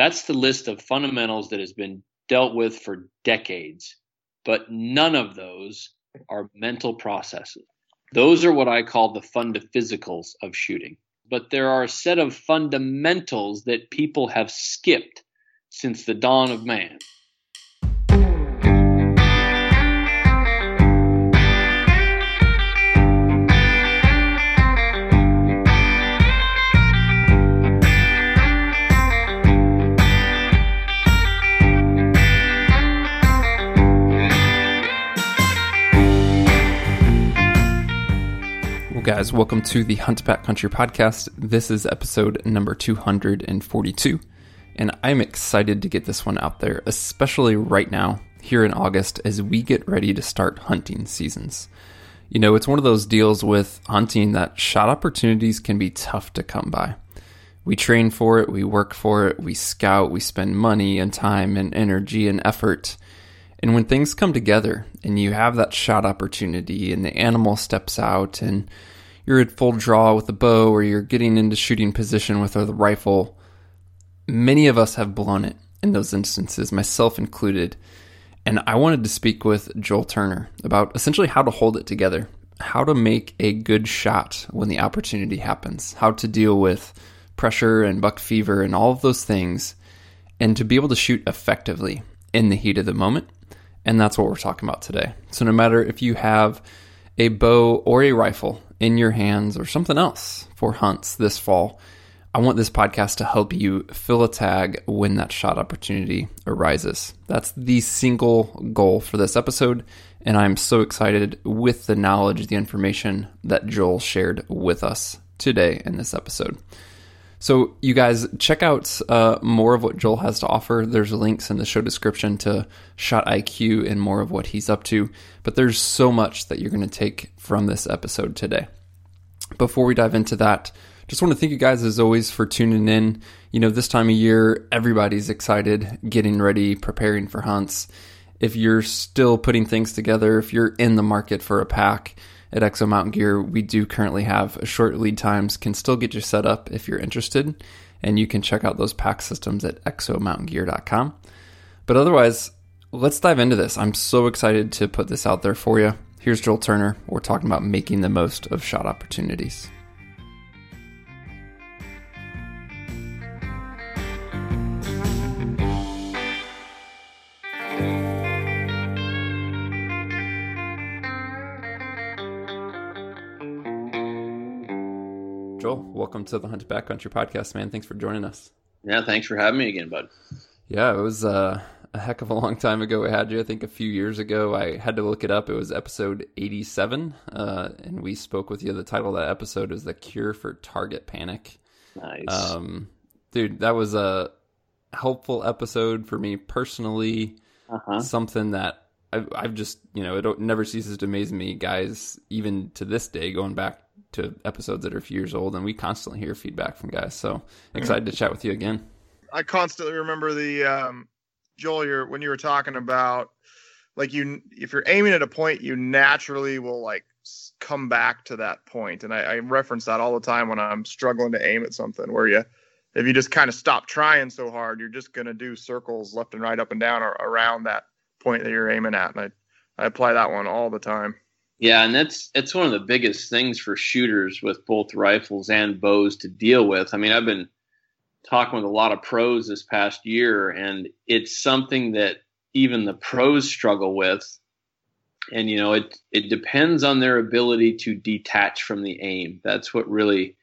That's the list of fundamentals that has been dealt with for decades, but none of those are mental processes. Those are what I call the fundaphysicals of shooting. But there are a set of fundamentals that people have skipped since the dawn of man. Guys. Welcome to the Hunt Backcountry podcast. This is episode number 242, and I'm excited to get this one out there, especially right now, here in August, as we get ready to start hunting seasons. You know, it's one of those deals with hunting that shot opportunities can be tough to come by. We train for it, we work for it, we scout, we spend money and time and energy and effort. And when things come together and you have that shot opportunity and the animal steps out and you're at full draw with a bow or you're getting into shooting position with a rifle, many of us have blown it in those instances, myself included. And I wanted to speak with Joel Turner about essentially how to hold it together, how to make a good shot when the opportunity happens, how to deal with pressure and buck fever and all of those things, and to be able to shoot effectively in the heat of the moment. And that's what we're talking about today. So, no matter if you have a bow or a rifle in your hands or something else for hunts this fall, I want this podcast to help you fill a tag when that shot opportunity arises. That's the single goal for this episode, and I'm so excited with the knowledge, the information that Joel shared with us today in this episode. So, you guys, check out uh, more of what Joel has to offer. There's links in the show description to Shot IQ and more of what he's up to. But there's so much that you're going to take from this episode today. Before we dive into that, just want to thank you guys as always for tuning in. You know, this time of year, everybody's excited, getting ready, preparing for hunts. If you're still putting things together, if you're in the market for a pack, at Exo Mountain Gear, we do currently have short lead times, can still get you set up if you're interested. And you can check out those pack systems at exomountaingear.com. But otherwise, let's dive into this. I'm so excited to put this out there for you. Here's Joel Turner. We're talking about making the most of shot opportunities. Joel, welcome to the Hunt Backcountry podcast, man. Thanks for joining us. Yeah, thanks for having me again, bud. Yeah, it was uh, a heck of a long time ago. We had you. I think a few years ago. I had to look it up. It was episode 87, uh, and we spoke with you. The title of that episode is "The Cure for Target Panic." Nice, um, dude. That was a helpful episode for me personally. uh-huh. Something that I've, I've just you know it never ceases to amaze me, guys. Even to this day, going back to episodes that are a few years old, and we constantly hear feedback from guys. So excited to chat with you again. I constantly remember the um, Joel, you're, when you were talking about like you, if you're aiming at a point, you naturally will like come back to that point. And I, I reference that all the time when I'm struggling to aim at something where you, if you just kind of stop trying so hard, you're just going to do circles left and right, up and down or around that point that you're aiming at. And I, I apply that one all the time. Yeah, and that's that's one of the biggest things for shooters with both rifles and bows to deal with. I mean, I've been talking with a lot of pros this past year, and it's something that even the pros struggle with. And you know, it it depends on their ability to detach from the aim. That's what really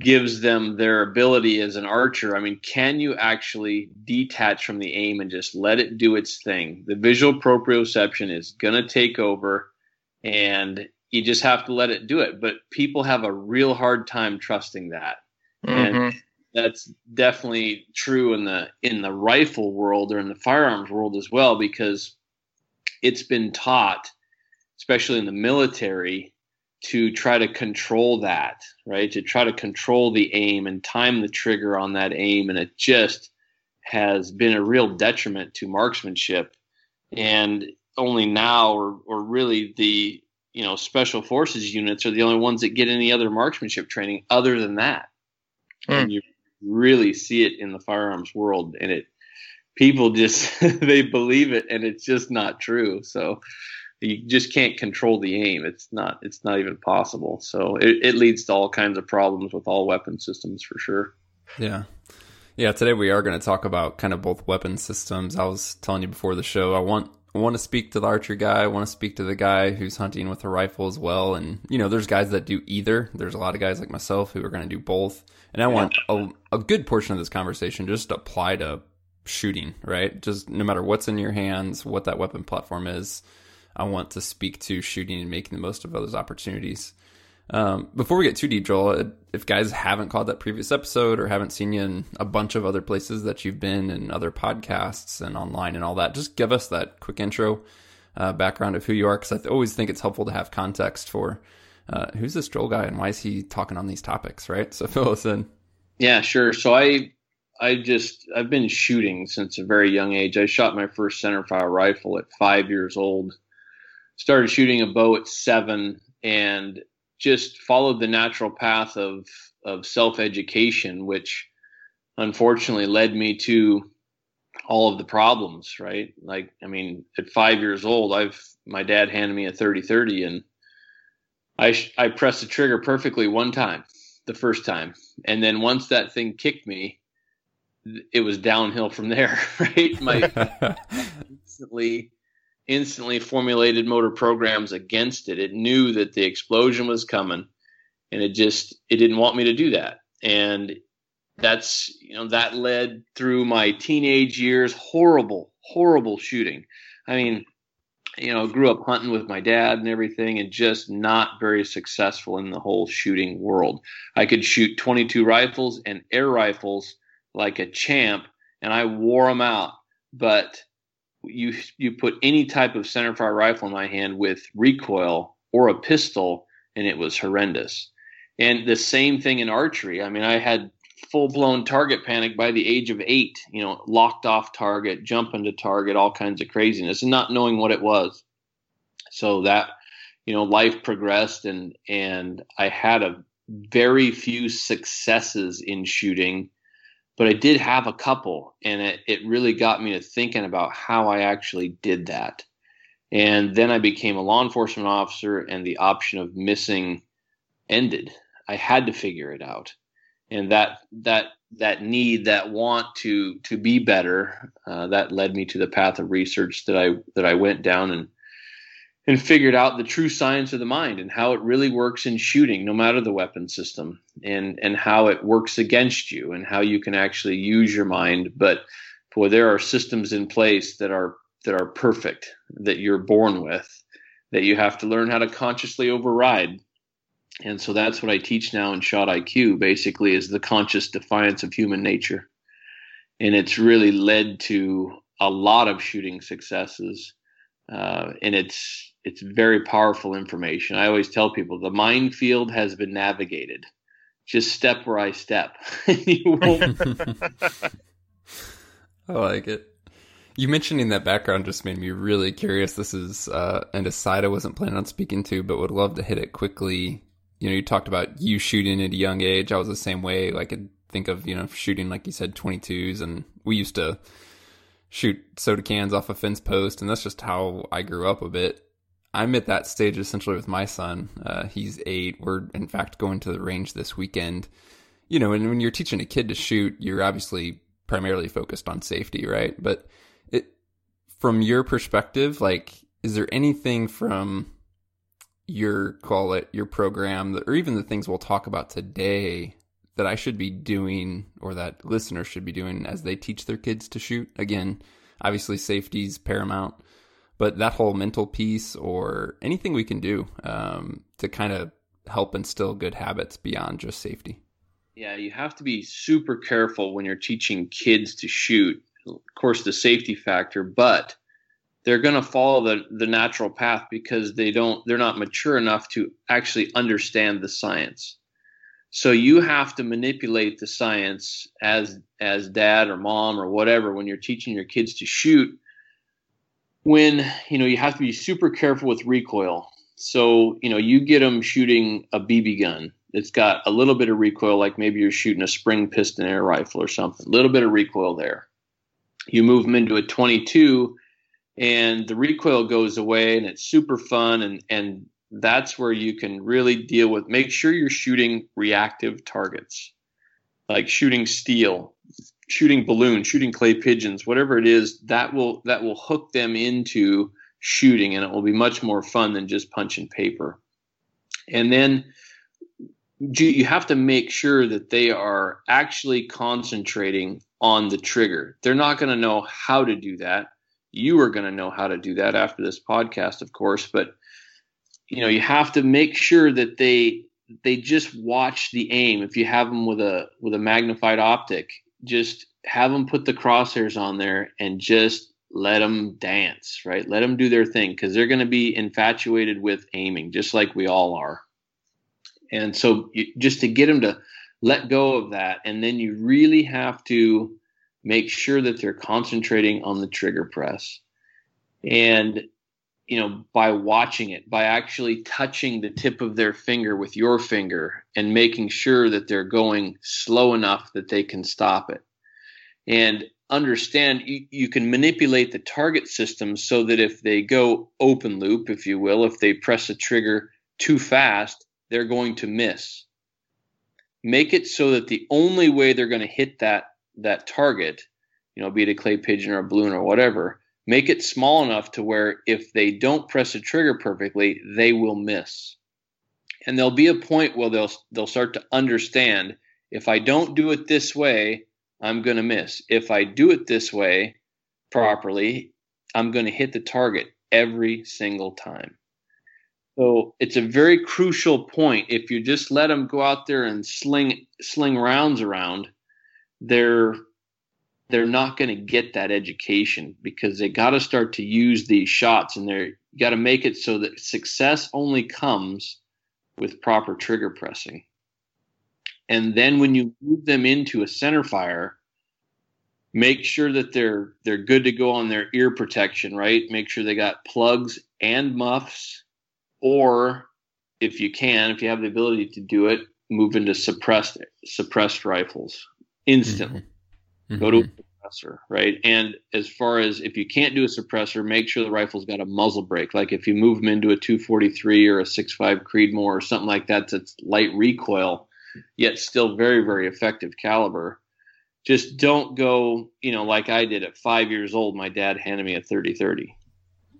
gives them their ability as an archer. I mean, can you actually detach from the aim and just let it do its thing? The visual proprioception is going to take over and you just have to let it do it. But people have a real hard time trusting that, mm-hmm. and that's definitely true in the in the rifle world or in the firearms world as well because it's been taught, especially in the military, to try to control that, right? To try to control the aim and time the trigger on that aim, and it just has been a real detriment to marksmanship. And only now or or really the you know special forces units are the only ones that get any other marksmanship training other than that. Mm. And you really see it in the firearms world, and it people just they believe it, and it's just not true. So you just can't control the aim. It's not it's not even possible. So it, it leads to all kinds of problems with all weapon systems for sure. Yeah. Yeah, today we are going to talk about kind of both weapon systems. I was telling you before the show, I want want to speak to the archer guy. I want to speak to the guy who's hunting with a rifle as well. And you know, there's guys that do either. There's a lot of guys like myself who are going to do both. And I want a, a good portion of this conversation just apply to shooting, right? Just no matter what's in your hands, what that weapon platform is. I want to speak to shooting and making the most of those opportunities. Um, before we get too deep, Joel, if guys haven't caught that previous episode or haven't seen you in a bunch of other places that you've been and other podcasts and online and all that, just give us that quick intro uh, background of who you are, because I always think it's helpful to have context for uh, who's this Joel guy and why is he talking on these topics, right? So fill us in. Yeah, sure. So I I just I've been shooting since a very young age. I shot my first centerfire rifle at five years old started shooting a bow at seven and just followed the natural path of of self education, which unfortunately led me to all of the problems. Right, like I mean, at five years old, I've my dad handed me a thirty thirty, and I I pressed the trigger perfectly one time, the first time, and then once that thing kicked me, it was downhill from there. Right, my instantly instantly formulated motor programs against it. It knew that the explosion was coming and it just it didn't want me to do that. And that's you know that led through my teenage years horrible horrible shooting. I mean, you know, grew up hunting with my dad and everything and just not very successful in the whole shooting world. I could shoot 22 rifles and air rifles like a champ and I wore them out, but you you put any type of centerfire rifle in my hand with recoil or a pistol, and it was horrendous. And the same thing in archery. I mean, I had full blown target panic by the age of eight. You know, locked off target, jumping to target, all kinds of craziness, and not knowing what it was. So that you know, life progressed, and and I had a very few successes in shooting but I did have a couple, and it, it really got me to thinking about how I actually did that. And then I became a law enforcement officer, and the option of missing ended. I had to figure it out, and that that that need, that want to to be better, uh, that led me to the path of research that I that I went down and and figured out the true science of the mind and how it really works in shooting, no matter the weapon system, and and how it works against you and how you can actually use your mind. But boy, there are systems in place that are that are perfect that you're born with that you have to learn how to consciously override. And so that's what I teach now in Shot IQ. Basically, is the conscious defiance of human nature, and it's really led to a lot of shooting successes. Uh, and it's it's very powerful information. I always tell people the minefield has been navigated. Just step where I step. I like it. You mentioning that background just made me really curious. This is uh, an aside I wasn't planning on speaking to, but would love to hit it quickly. You know, you talked about you shooting at a young age. I was the same way. I could think of, you know, shooting, like you said, 22s. And we used to shoot soda cans off a fence post. And that's just how I grew up a bit. I'm at that stage essentially with my son. Uh, he's eight. We're in fact going to the range this weekend. You know, and when you're teaching a kid to shoot, you're obviously primarily focused on safety, right? But it, from your perspective, like, is there anything from your call it your program, or even the things we'll talk about today that I should be doing, or that listeners should be doing as they teach their kids to shoot? Again, obviously safety's paramount but that whole mental piece or anything we can do um, to kind of help instill good habits beyond just safety. Yeah, you have to be super careful when you're teaching kids to shoot. Of course, the safety factor, but they're going to follow the, the natural path because they don't they're not mature enough to actually understand the science. So you have to manipulate the science as as dad or mom or whatever when you're teaching your kids to shoot when you know you have to be super careful with recoil. So you know you get them shooting a BB gun it's got a little bit of recoil, like maybe you're shooting a spring piston air rifle or something, a little bit of recoil there. You move them into a 22, and the recoil goes away, and it's super fun, and and that's where you can really deal with. Make sure you're shooting reactive targets, like shooting steel, shooting balloons, shooting clay pigeons, whatever it is. That will that will hook them into shooting, and it will be much more fun than just punching paper. And then you have to make sure that they are actually concentrating on the trigger. They're not going to know how to do that. You are going to know how to do that after this podcast, of course, but you know, you have to make sure that they they just watch the aim. If you have them with a with a magnified optic, just have them put the crosshairs on there and just let them dance, right? Let them do their thing because they're going to be infatuated with aiming, just like we all are. And so, you, just to get them to let go of that, and then you really have to make sure that they're concentrating on the trigger press. And you know, by watching it, by actually touching the tip of their finger with your finger and making sure that they're going slow enough that they can stop it. And understand you, you can manipulate the target system so that if they go open loop, if you will, if they press a trigger too fast, they're going to miss. Make it so that the only way they're going to hit that that target, you know, be it a clay pigeon or a balloon or whatever, make it small enough to where if they don't press the trigger perfectly, they will miss. And there'll be a point where they'll they'll start to understand if I don't do it this way, I'm going to miss. If I do it this way properly, I'm going to hit the target every single time. So it's a very crucial point. If you just let them go out there and sling sling rounds around, they're they're not going to get that education because they got to start to use these shots and they're got to make it so that success only comes with proper trigger pressing. And then when you move them into a center fire, make sure that they're they're good to go on their ear protection, right? Make sure they got plugs and muffs or if you can, if you have the ability to do it, move into suppressed suppressed rifles instantly. Mm-hmm. Go to mm-hmm. a suppressor, right? And as far as if you can't do a suppressor, make sure the rifle's got a muzzle brake. Like if you move them into a 243 or a 6.5 Creedmoor or something like that, that's light recoil, yet still very very effective caliber. Just don't go, you know, like I did at five years old. My dad handed me a 30-30.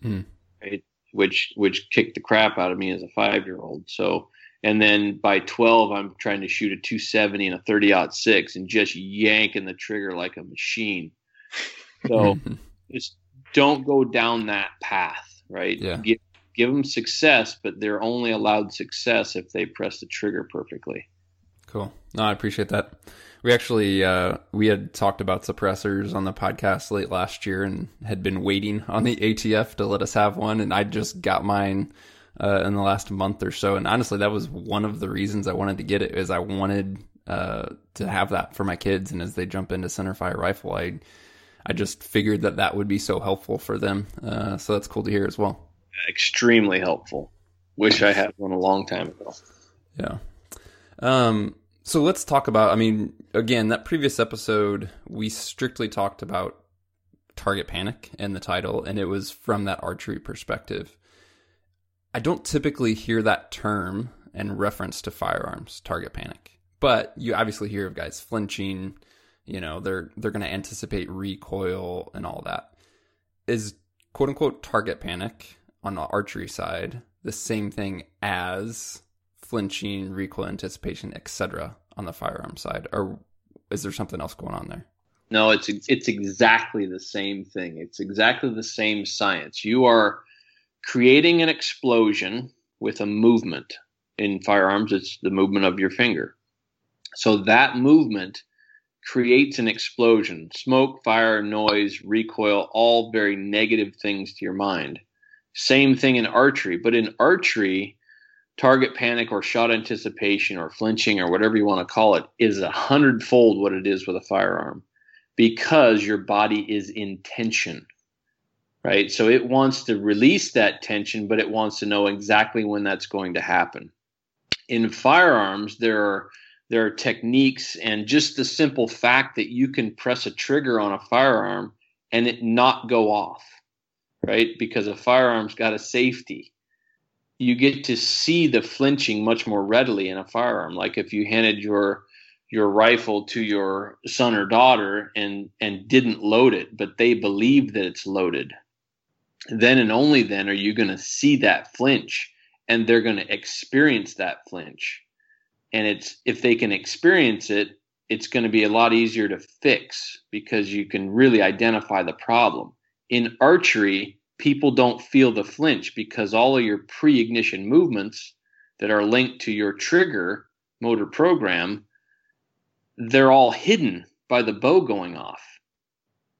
Mm. Right? which which kicked the crap out of me as a five year old. So and then by 12 i'm trying to shoot a 270 and a 30 6 and just yanking the trigger like a machine. So just don't go down that path right? Yeah. give, give them success but they're only allowed success if they press the trigger perfectly. Cool. No i appreciate that. We actually uh, we had talked about suppressors on the podcast late last year and had been waiting on the ATF to let us have one, and I just got mine uh, in the last month or so. And honestly, that was one of the reasons I wanted to get it is I wanted uh, to have that for my kids, and as they jump into centerfire rifle, I I just figured that that would be so helpful for them. Uh, so that's cool to hear as well. Extremely helpful. Wish I had one a long time ago. Yeah. Um, so let's talk about. I mean, again, that previous episode we strictly talked about target panic in the title, and it was from that archery perspective. I don't typically hear that term in reference to firearms, target panic, but you obviously hear of guys flinching. You know, they're they're going to anticipate recoil and all that. Is quote unquote target panic on the archery side the same thing as flinching, recoil anticipation, etc. on the firearm side, or is there something else going on there? No, it's it's exactly the same thing. It's exactly the same science. You are creating an explosion with a movement. In firearms, it's the movement of your finger. So that movement creates an explosion. Smoke, fire, noise, recoil, all very negative things to your mind. Same thing in archery, but in archery, target panic or shot anticipation or flinching or whatever you want to call it is a hundredfold what it is with a firearm because your body is in tension right so it wants to release that tension but it wants to know exactly when that's going to happen In firearms, there are there are techniques and just the simple fact that you can press a trigger on a firearm and it not go off, right? Because a firearm's got a safety. You get to see the flinching much more readily in a firearm. Like if you handed your your rifle to your son or daughter and and didn't load it, but they believe that it's loaded, then and only then are you going to see that flinch and they're going to experience that flinch. And it's if they can experience it, it's going to be a lot easier to fix because you can really identify the problem. In archery, people don't feel the flinch because all of your pre-ignition movements that are linked to your trigger motor program they're all hidden by the bow going off.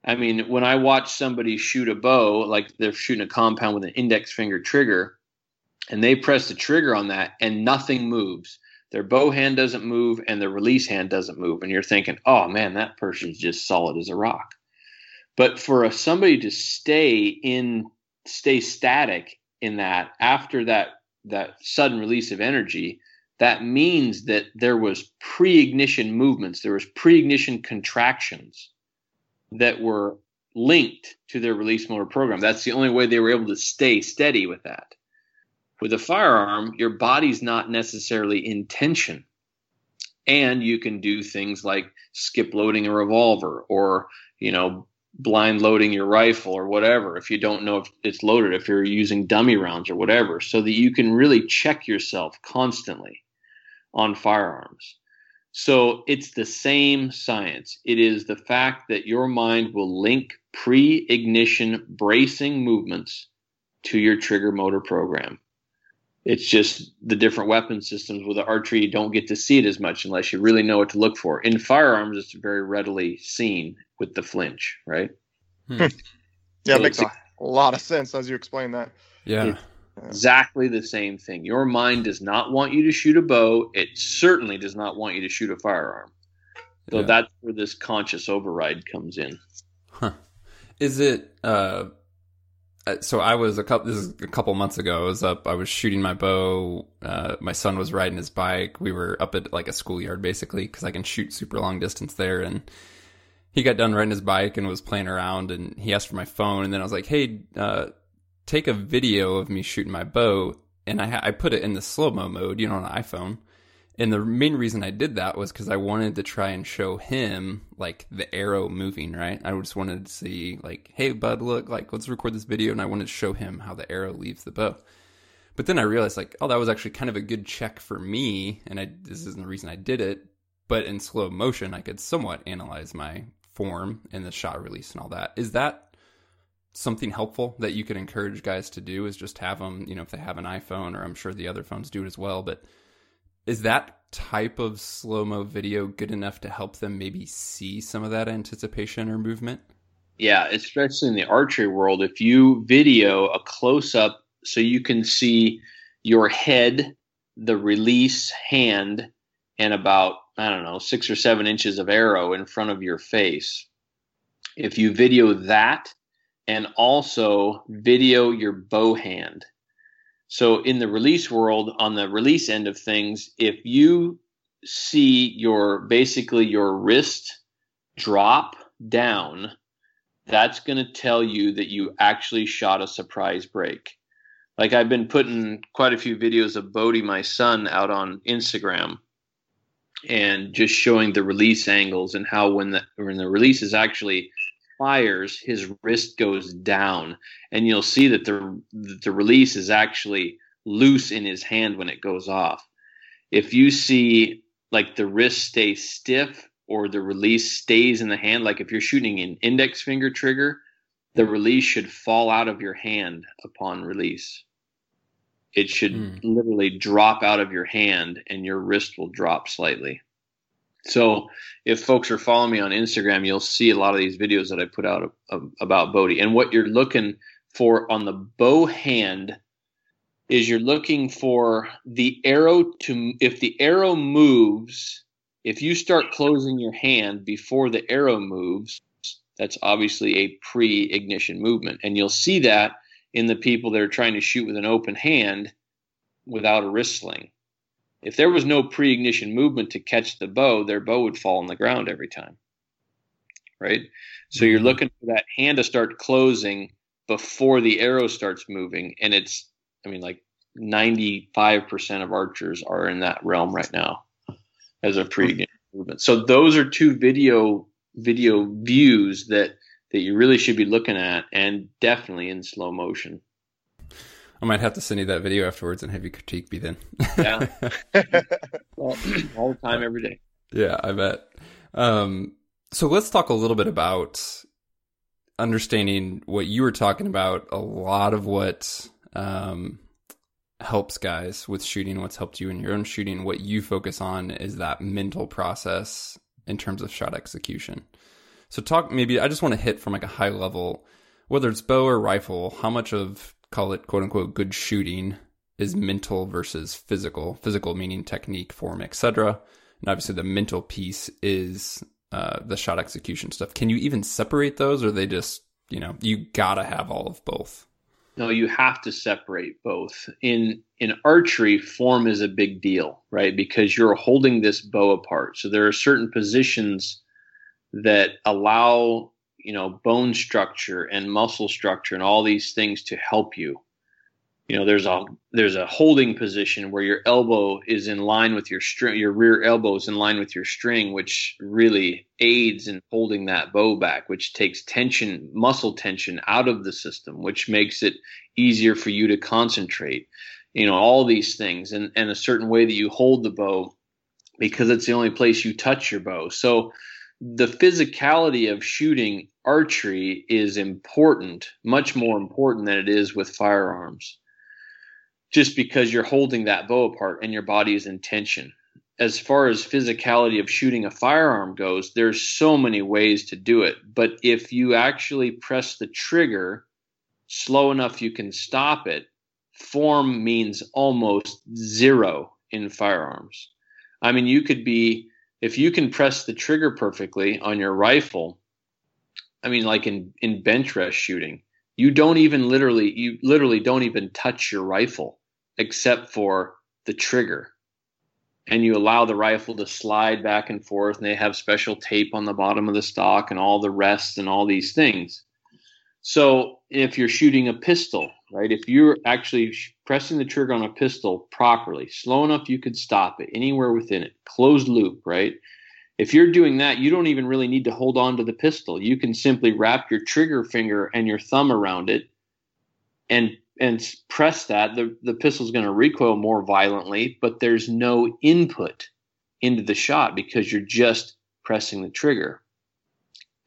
I mean, when I watch somebody shoot a bow, like they're shooting a compound with an index finger trigger, and they press the trigger on that and nothing moves. Their bow hand doesn't move and their release hand doesn't move. And you're thinking, oh man, that person's just solid as a rock. But for a, somebody to stay in, stay static in that after that, that sudden release of energy, that means that there was pre-ignition movements there was pre-ignition contractions that were linked to their release motor program. That's the only way they were able to stay steady with that. With a firearm your body's not necessarily in tension. And you can do things like skip loading a revolver or you know blind loading your rifle or whatever if you don't know if it's loaded if you're using dummy rounds or whatever so that you can really check yourself constantly on firearms. So it's the same science. It is the fact that your mind will link pre ignition bracing movements to your trigger motor program. It's just the different weapon systems with the archery, you don't get to see it as much unless you really know what to look for. In firearms, it's very readily seen with the flinch, right? Hmm. yeah, it makes a lot of sense as you explain that. Yeah. Exactly the same thing. Your mind does not want you to shoot a bow. It certainly does not want you to shoot a firearm. So yeah. that's where this conscious override comes in. Huh. Is it uh, uh so I was a couple this is a couple months ago. I was up I was shooting my bow. Uh, my son was riding his bike. We were up at like a schoolyard basically cuz I can shoot super long distance there and he got done riding his bike and was playing around and he asked for my phone and then I was like, "Hey, uh, take a video of me shooting my bow and I, I put it in the slow mo mode, you know, on an iPhone. And the main reason I did that was because I wanted to try and show him like the arrow moving, right? I just wanted to see like, hey, bud, look, like let's record this video, and I wanted to show him how the arrow leaves the bow. But then I realized like, oh, that was actually kind of a good check for me, and I this isn't the reason I did it. But in slow motion, I could somewhat analyze my form and the shot release and all that. Is that something helpful that you could encourage guys to do is just have them, you know, if they have an iPhone or I'm sure the other phones do it as well, but is that type of slow mo video good enough to help them maybe see some of that anticipation or movement? Yeah, especially in the archery world, if you video a close up so you can see your head, the release hand, and about, I don't know, six or seven inches of arrow in front of your face. If you video that and also video your bow hand. So in the release world, on the release end of things, if you see your basically your wrist drop down, that's going to tell you that you actually shot a surprise break. Like I've been putting quite a few videos of Bodie, my son, out on Instagram and just showing the release angles and how when the when the release is actually fires, his wrist goes down, and you'll see that the the release is actually loose in his hand when it goes off. If you see like the wrist stay stiff or the release stays in the hand, like if you're shooting an index finger trigger, the release should fall out of your hand upon release. It should mm. literally drop out of your hand and your wrist will drop slightly. So if folks are following me on Instagram, you'll see a lot of these videos that I put out about Bodie. And what you're looking for on the bow hand is you're looking for the arrow to if the arrow moves, if you start closing your hand before the arrow moves, that's obviously a pre-ignition movement. And you'll see that in the people that are trying to shoot with an open hand without a wrist sling If there was no pre ignition movement to catch the bow, their bow would fall on the ground every time. Right? So you're mm-hmm. looking for that hand to start closing before the arrow starts moving. And it's, I mean, like 95% of archers are in that realm right now as a pre ignition movement. So those are two video video views that that you really should be looking at and definitely in slow motion. I might have to send you that video afterwards and have you critique me then. yeah. well, all the time, every day. Yeah, I bet. Um, so let's talk a little bit about understanding what you were talking about. A lot of what um, helps guys with shooting, what's helped you in your own shooting, what you focus on is that mental process in terms of shot execution. So talk maybe I just want to hit from like a high level, whether it's bow or rifle, how much of call it quote unquote good shooting is mental versus physical. Physical meaning technique, form, etc. And obviously the mental piece is uh, the shot execution stuff. Can you even separate those, or they just you know you gotta have all of both? No, you have to separate both. In in archery, form is a big deal, right? Because you're holding this bow apart. So there are certain positions that allow you know bone structure and muscle structure and all these things to help you. You know there's a there's a holding position where your elbow is in line with your string your rear elbow is in line with your string which really aids in holding that bow back which takes tension muscle tension out of the system which makes it easier for you to concentrate. You know all these things and and a certain way that you hold the bow because it's the only place you touch your bow. So the physicality of shooting archery is important, much more important than it is with firearms. Just because you're holding that bow apart and your body is in tension. As far as physicality of shooting a firearm goes, there's so many ways to do it. But if you actually press the trigger slow enough you can stop it, form means almost zero in firearms. I mean, you could be if you can press the trigger perfectly on your rifle, I mean, like in, in bench rest shooting, you don't even literally, you literally don't even touch your rifle except for the trigger. And you allow the rifle to slide back and forth, and they have special tape on the bottom of the stock and all the rests and all these things. So if you're shooting a pistol, right, if you're actually pressing the trigger on a pistol properly, slow enough you could stop it anywhere within it, closed loop, right? If you're doing that, you don't even really need to hold on to the pistol. You can simply wrap your trigger finger and your thumb around it and and press that. The the pistol's going to recoil more violently, but there's no input into the shot because you're just pressing the trigger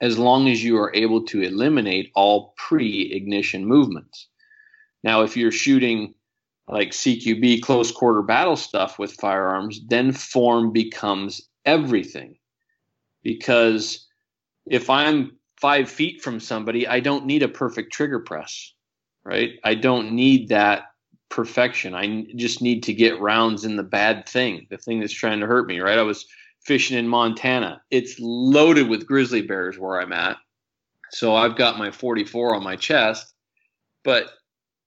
as long as you are able to eliminate all pre ignition movements. Now, if you're shooting like CQB close quarter battle stuff with firearms, then form becomes everything. Because if I'm five feet from somebody, I don't need a perfect trigger press, right? I don't need that perfection. I just need to get rounds in the bad thing, the thing that's trying to hurt me, right? I was fishing in Montana. It's loaded with grizzly bears where I'm at. So I've got my 44 on my chest, but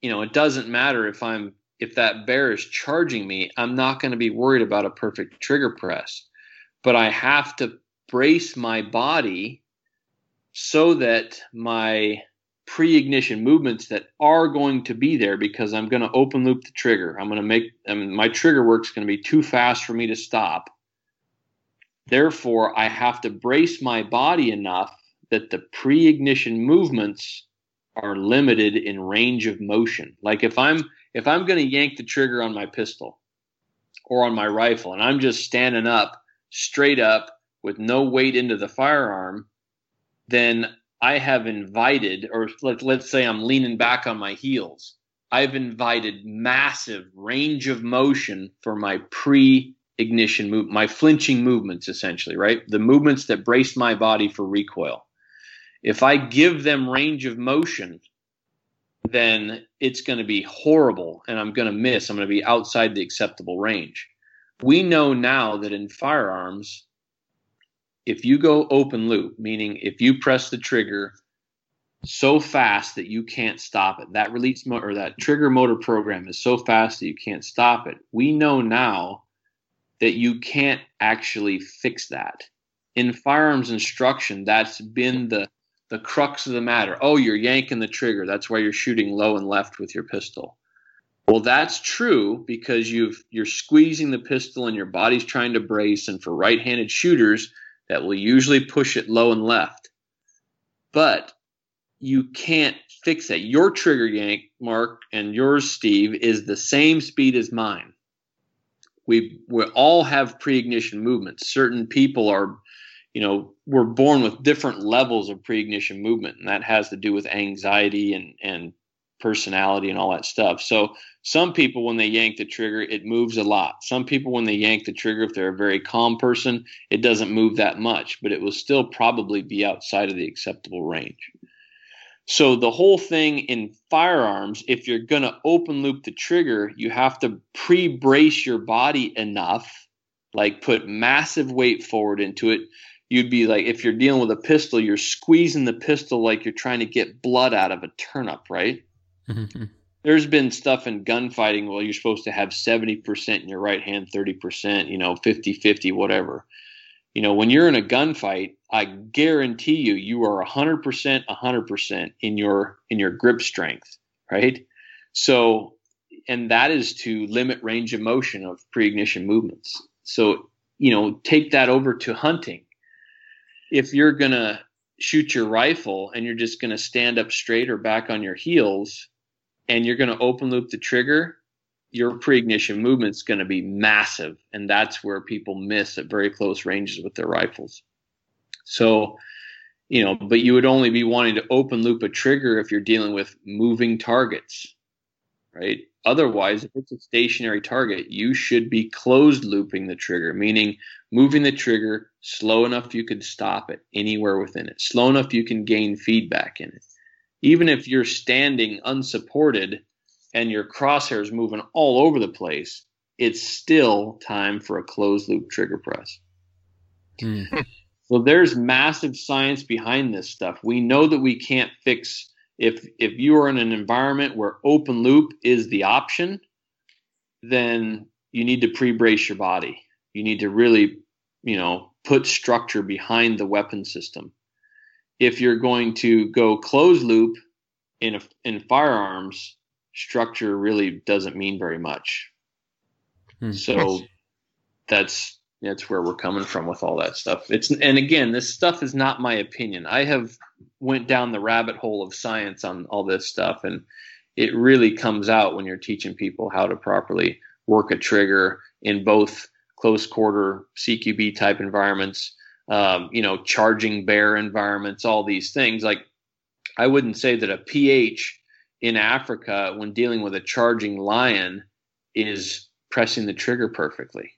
you know, it doesn't matter if I'm if that bear is charging me, I'm not going to be worried about a perfect trigger press. But I have to brace my body so that my pre-ignition movements that are going to be there because I'm going to open loop the trigger. I'm going to make I mean, my trigger work's going to be too fast for me to stop. Therefore, I have to brace my body enough that the pre ignition movements are limited in range of motion. Like if I'm if I'm going to yank the trigger on my pistol or on my rifle and I'm just standing up straight up with no weight into the firearm, then I have invited or let, let's say I'm leaning back on my heels. I've invited massive range of motion for my pre ignition move, my flinching movements essentially, right? The movements that brace my body for recoil. If I give them range of motion, then it's going to be horrible and I'm going to miss. I'm going to be outside the acceptable range. We know now that in firearms, if you go open loop, meaning if you press the trigger so fast that you can't stop it, that release or that trigger motor program is so fast that you can't stop it. We know now that you can't actually fix that. In firearms instruction, that's been the the crux of the matter. Oh, you're yanking the trigger. That's why you're shooting low and left with your pistol. Well, that's true because you've you're squeezing the pistol and your body's trying to brace and for right-handed shooters that will usually push it low and left. But you can't fix that. Your trigger yank, Mark, and yours, Steve, is the same speed as mine. We we all have pre-ignition movements. Certain people are, you know, we're born with different levels of pre-ignition movement, and that has to do with anxiety and and personality and all that stuff. So some people, when they yank the trigger, it moves a lot. Some people, when they yank the trigger, if they're a very calm person, it doesn't move that much, but it will still probably be outside of the acceptable range. So the whole thing in firearms, if you're going to open loop the trigger, you have to pre-brace your body enough, like put massive weight forward into it. You'd be like, if you're dealing with a pistol, you're squeezing the pistol like you're trying to get blood out of a turnip, right? Mm-hmm. There's been stuff in gunfighting, well, you're supposed to have 70% in your right hand, 30%, you know, 50 50, whatever you know, when you're in a gunfight, I guarantee you, you are 100%, 100% in your in your grip strength, right? So, and that is to limit range of motion of pre-ignition movements. So, you know, take that over to hunting. If you're gonna shoot your rifle and you're just gonna stand up straight or back on your heels, and you're gonna open loop the trigger, your pre-ignition movement is going to be massive, and that's where people miss at very close ranges with their rifles. So, you know, but you would only be wanting to open loop a trigger if you're dealing with moving targets, right? Otherwise, if it's a stationary target, you should be closed looping the trigger, meaning moving the trigger slow enough you could stop it anywhere within it, slow enough you can gain feedback in it. Even if you're standing unsupported, and your crosshairs moving all over the place, it's still time for a closed loop trigger press. Mm. so there's massive science behind this stuff. We know that we can't fix if if you are in an environment where open loop is the option, then you need to pre-brace your body. You need to really, you know, put structure behind the weapon system. If you're going to go closed loop in a, in firearms, structure really doesn't mean very much. Hmm. So that's that's where we're coming from with all that stuff. It's and again, this stuff is not my opinion. I have went down the rabbit hole of science on all this stuff and it really comes out when you're teaching people how to properly work a trigger in both close quarter CQB type environments, um, you know, charging bear environments, all these things. Like I wouldn't say that a PH in Africa when dealing with a charging lion is pressing the trigger perfectly.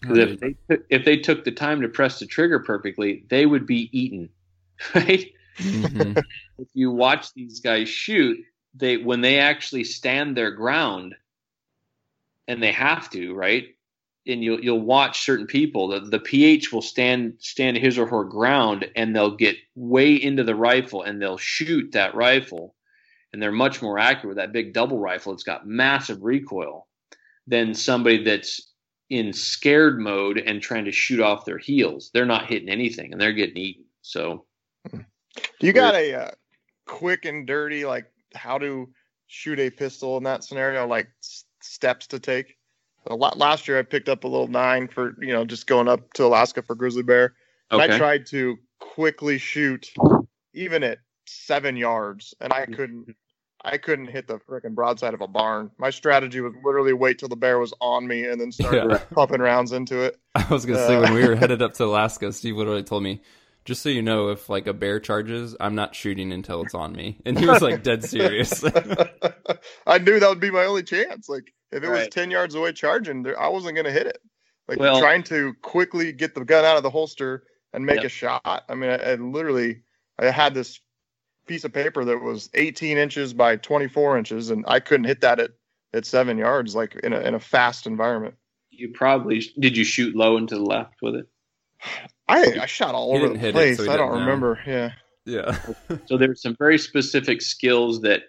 Because if they if they took the time to press the trigger perfectly, they would be eaten, right? Mm-hmm. if you watch these guys shoot, they when they actually stand their ground, and they have to, right? And you'll you'll watch certain people. The the PH will stand stand his or her ground, and they'll get way into the rifle, and they'll shoot that rifle and they're much more accurate with that big double rifle. It's got massive recoil than somebody that's in scared mode and trying to shoot off their heels. They're not hitting anything and they're getting eaten. So, you got a uh, quick and dirty like how to shoot a pistol in that scenario? Like s- steps to take. A lot last year, I picked up a little nine for you know just going up to Alaska for grizzly bear. Okay. I tried to quickly shoot, even at seven yards, and I couldn't. I couldn't hit the freaking broadside of a barn. My strategy was literally wait till the bear was on me and then start yeah. pumping rounds into it. I was gonna uh, say when we were headed up to Alaska, Steve literally told me, just so you know, if like a bear charges, I'm not shooting until it's on me. And he was like dead serious. I knew that would be my only chance. Like if it right. was ten yards away charging, I wasn't gonna hit it. Like well, trying to quickly get the gun out of the holster and make yep. a shot. I mean, I, I literally I had this piece of paper that was 18 inches by 24 inches, and I couldn't hit that at, at seven yards, like in a, in a fast environment. You probably did. You shoot low and to the left with it. I I shot all over the place. It, so I don't remember. Yeah. Yeah. so there's some very specific skills that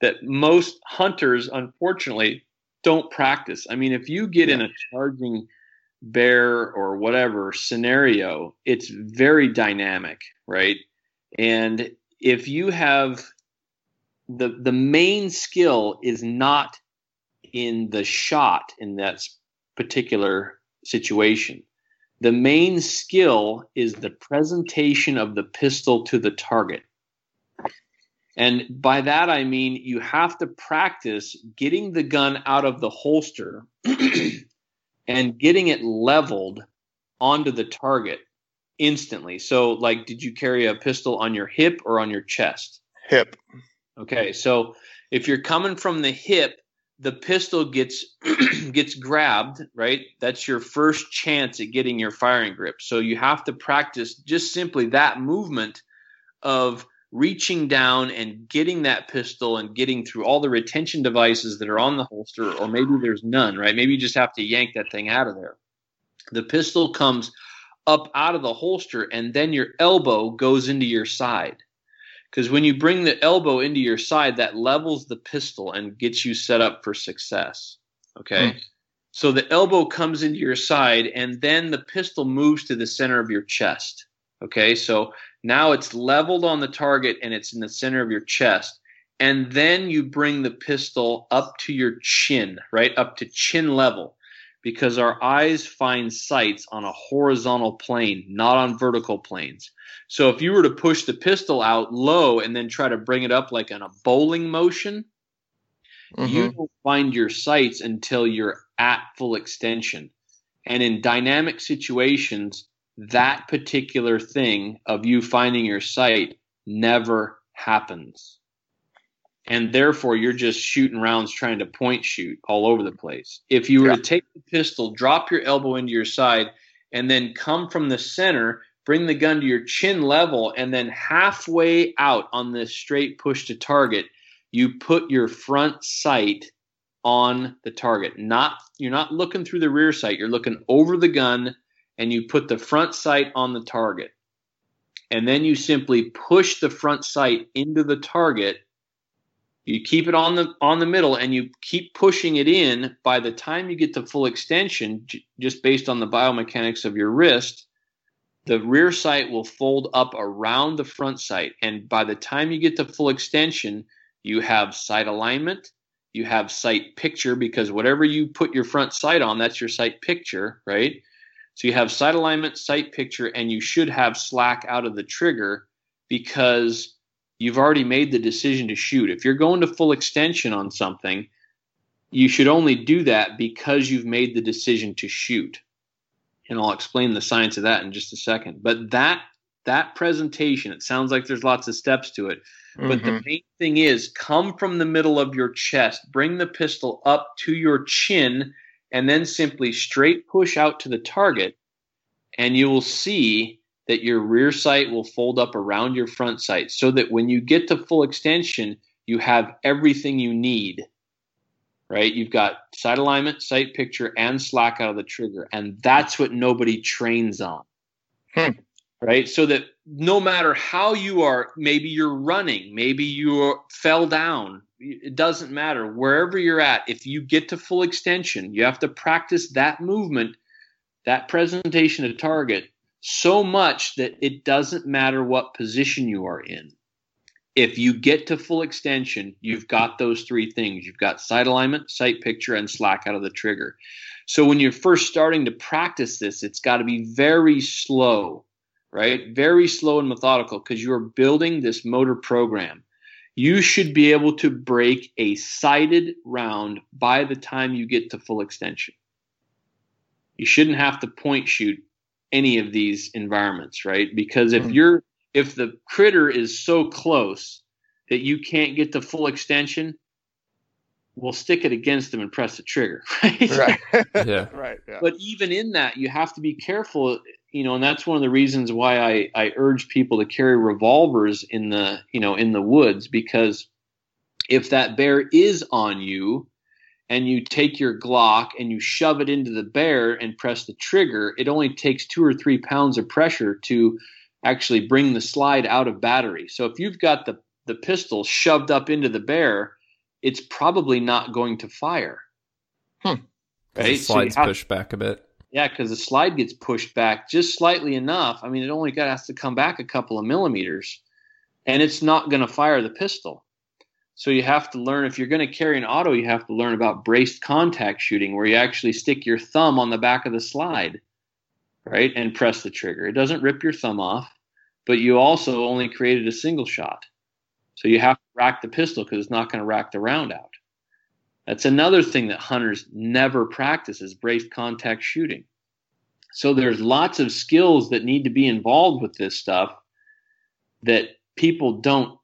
that most hunters, unfortunately, don't practice. I mean, if you get yeah. in a charging bear or whatever scenario, it's very dynamic, right? And if you have the the main skill is not in the shot in that particular situation. The main skill is the presentation of the pistol to the target. And by that I mean you have to practice getting the gun out of the holster and getting it leveled onto the target instantly. So, like, did you carry a pistol on your hip or on your chest? Hip. Okay, so if you're coming from the hip, the pistol gets gets grabbed, right? That's your first chance at getting your firing grip. So you have to practice just simply that movement of reaching down and getting that pistol and getting through all the retention devices that are on the holster, or maybe there's none, right? Maybe you just have to yank that thing out of there. The pistol comes up out of the holster, and then your elbow goes into your side. Because when you bring the elbow into your side, that levels the pistol and gets you set up for success. Okay. Mm. So the elbow comes into your side, and then the pistol moves to the center of your chest. Okay. So now it's leveled on the target and it's in the center of your chest. And then you bring the pistol up to your chin, right? Up to chin level because our eyes find sights on a horizontal plane, not on vertical planes. So if you were to push the pistol out low and then try to bring it up like in a bowling motion, mm-hmm. you don't find your sights until you're at full extension. And in dynamic situations, that particular thing of you finding your sight never happens and therefore you're just shooting rounds trying to point shoot all over the place. If you were yeah. to take the pistol, drop your elbow into your side, and then come from the center, bring the gun to your chin level, and then halfway out on this straight push to target, you put your front sight on the target. Not you're not looking through the rear sight, you're looking over the gun and you put the front sight on the target. And then you simply push the front sight into the target you keep it on the on the middle and you keep pushing it in. By the time you get to full extension j- just based on the biomechanics of your wrist the rear sight will fold up around the front sight. And by the time you get to full extension you have sight alignment you have sight picture because whatever you put your front sight on that's your sight picture right? So you have sight alignment sight picture and you should have slack out of the trigger because you've already made the decision to shoot. If you're going to full extension on something, you should only do that because you've made the decision to shoot. And I'll explain the science of that in just a second. But that that presentation, it sounds like there's lots of steps to it. Mm-hmm. But the mm-hmm. main thing is come from the middle of your chest, bring the pistol up to your chin, and then simply straight push out to the target, and you will see that your rear sight will fold up around your front sight so that when you get to full extension, you have everything you need. Right? You've got sight alignment, sight picture, and slack out of the trigger. And that's what nobody trains on. Hmm. Right? So that no matter how you are, maybe you're running, maybe you fell down, it doesn't matter. Wherever you're at, if you get to full extension, you have to practice that movement, that presentation to target so much that it doesn't matter what position you are in. If you get to full extension, you've got those three things. You've got sight alignment, sight picture, and slack out of the trigger. So when you're first starting to practice this, it's got to be very slow, right? Very slow and methodical because you're building this motor program. You should be able to break a sighted round by the time you get to full extension. You shouldn't have to point shoot any of these environments, right? Because if mm. you're if the critter is so close that you can't get the full extension, we'll stick it against them and press the trigger, right? Right. yeah. Right. Yeah. But even in that, you have to be careful, you know, and that's one of the reasons why I, I urge people to carry revolvers in the, you know, in the woods because if that bear is on you, and you take your Glock and you shove it into the bear and press the trigger, it only takes two or three pounds of pressure to actually bring the slide out of battery. So if you've got the, the pistol shoved up into the bear, it's probably not going to fire. Hmm. Right? The slides so push back a bit. Yeah, because the slide gets pushed back just slightly enough. I mean, it only got has to come back a couple of millimeters, and it's not going to fire the pistol. So you have to learn if you're going to carry an auto, you have to learn about braced contact shooting, where you actually stick your thumb on the back of the slide, right, and press the trigger. It doesn't rip your thumb off, but you also only created a single shot. So you have to rack the pistol because it's not going to rack the round out. That's another thing that hunters never practice is braced contact shooting. So there's lots of skills that need to be involved with this stuff that people don't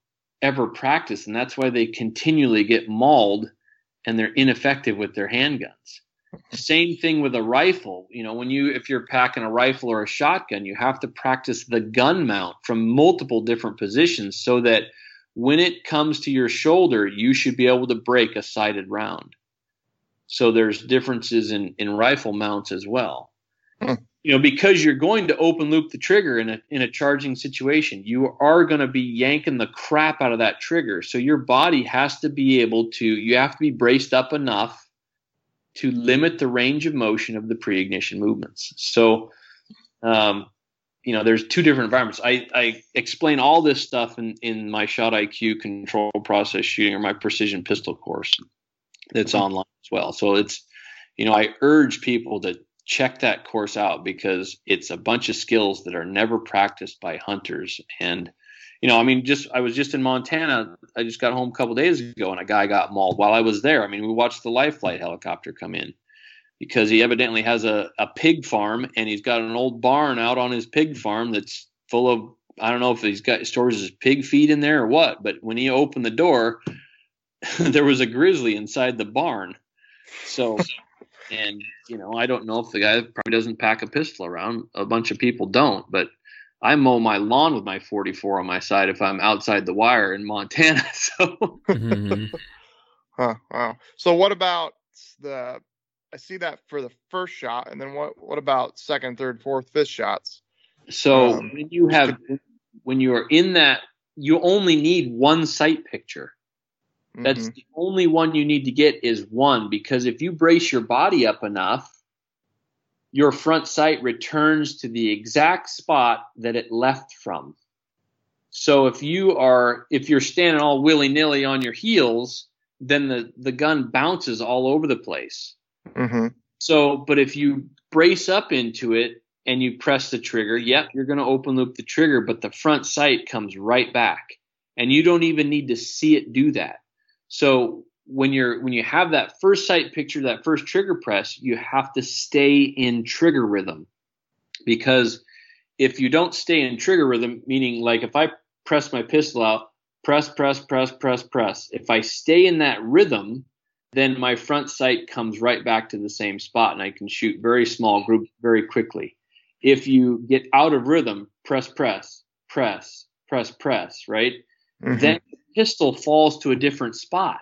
ever practice, and that's why they continually get mauled and they're ineffective with their handguns. Same thing with a rifle. You know, when you if you're packing a rifle or a shotgun, you have to practice the gun mount from multiple different positions so that when it comes to your shoulder, you should be able to break a sighted round. So there's differences in, in rifle mounts as well. Hmm. You know, because you're going to open loop the trigger in a in a charging situation, you are going to be yanking the crap out of that trigger. So your body has to be able to, you have to be braced up enough to limit the range of motion of the pre-ignition movements. So, um, you know, there's two different environments. I, I explain all this stuff in, in my ShotIQ control process shooting or my precision pistol course that's online as well. So it's, you know, I urge people to check that course out because it's a bunch of skills that are never practiced by hunters. And you know i mean just i was just in montana i just got home a couple days ago and a guy got mauled while i was there. I mean we watched the life flight helicopter come in because he evidently has a, a pig farm and he's got an old barn out on his pig farm that's full of i don't know if he's got stores his pig feed in there or what but when he opened the door there was a grizzly inside the barn. So and you know, I don't know if the guy probably doesn't pack a pistol around. A bunch of people don't, but I mow my lawn with my 44 on my side if I'm outside the wire in Montana. So, mm-hmm. huh, wow. So what about the? I see that for the first shot, and then what? What about second, third, fourth, fifth shots? So um, when you have when you are in that, you only need one sight picture. That's mm-hmm. the only one you need to get is one because if you brace your body up enough, your front sight returns to the exact spot that it left from. So if you are if you're standing all willy nilly on your heels, then the the gun bounces all over the place. Mm-hmm. So, but if you brace up into it and you press the trigger, yep, you're going to open loop the trigger, but the front sight comes right back, and you don't even need to see it do that. So when you're when you have that first sight picture, that first trigger press, you have to stay in trigger rhythm. Because if you don't stay in trigger rhythm, meaning like if I press my pistol out, press, press, press, press, press. If I stay in that rhythm, then my front sight comes right back to the same spot and I can shoot very small groups very quickly. If you get out of rhythm, press, press, press, press, press, right? Mm-hmm. Then the pistol falls to a different spot.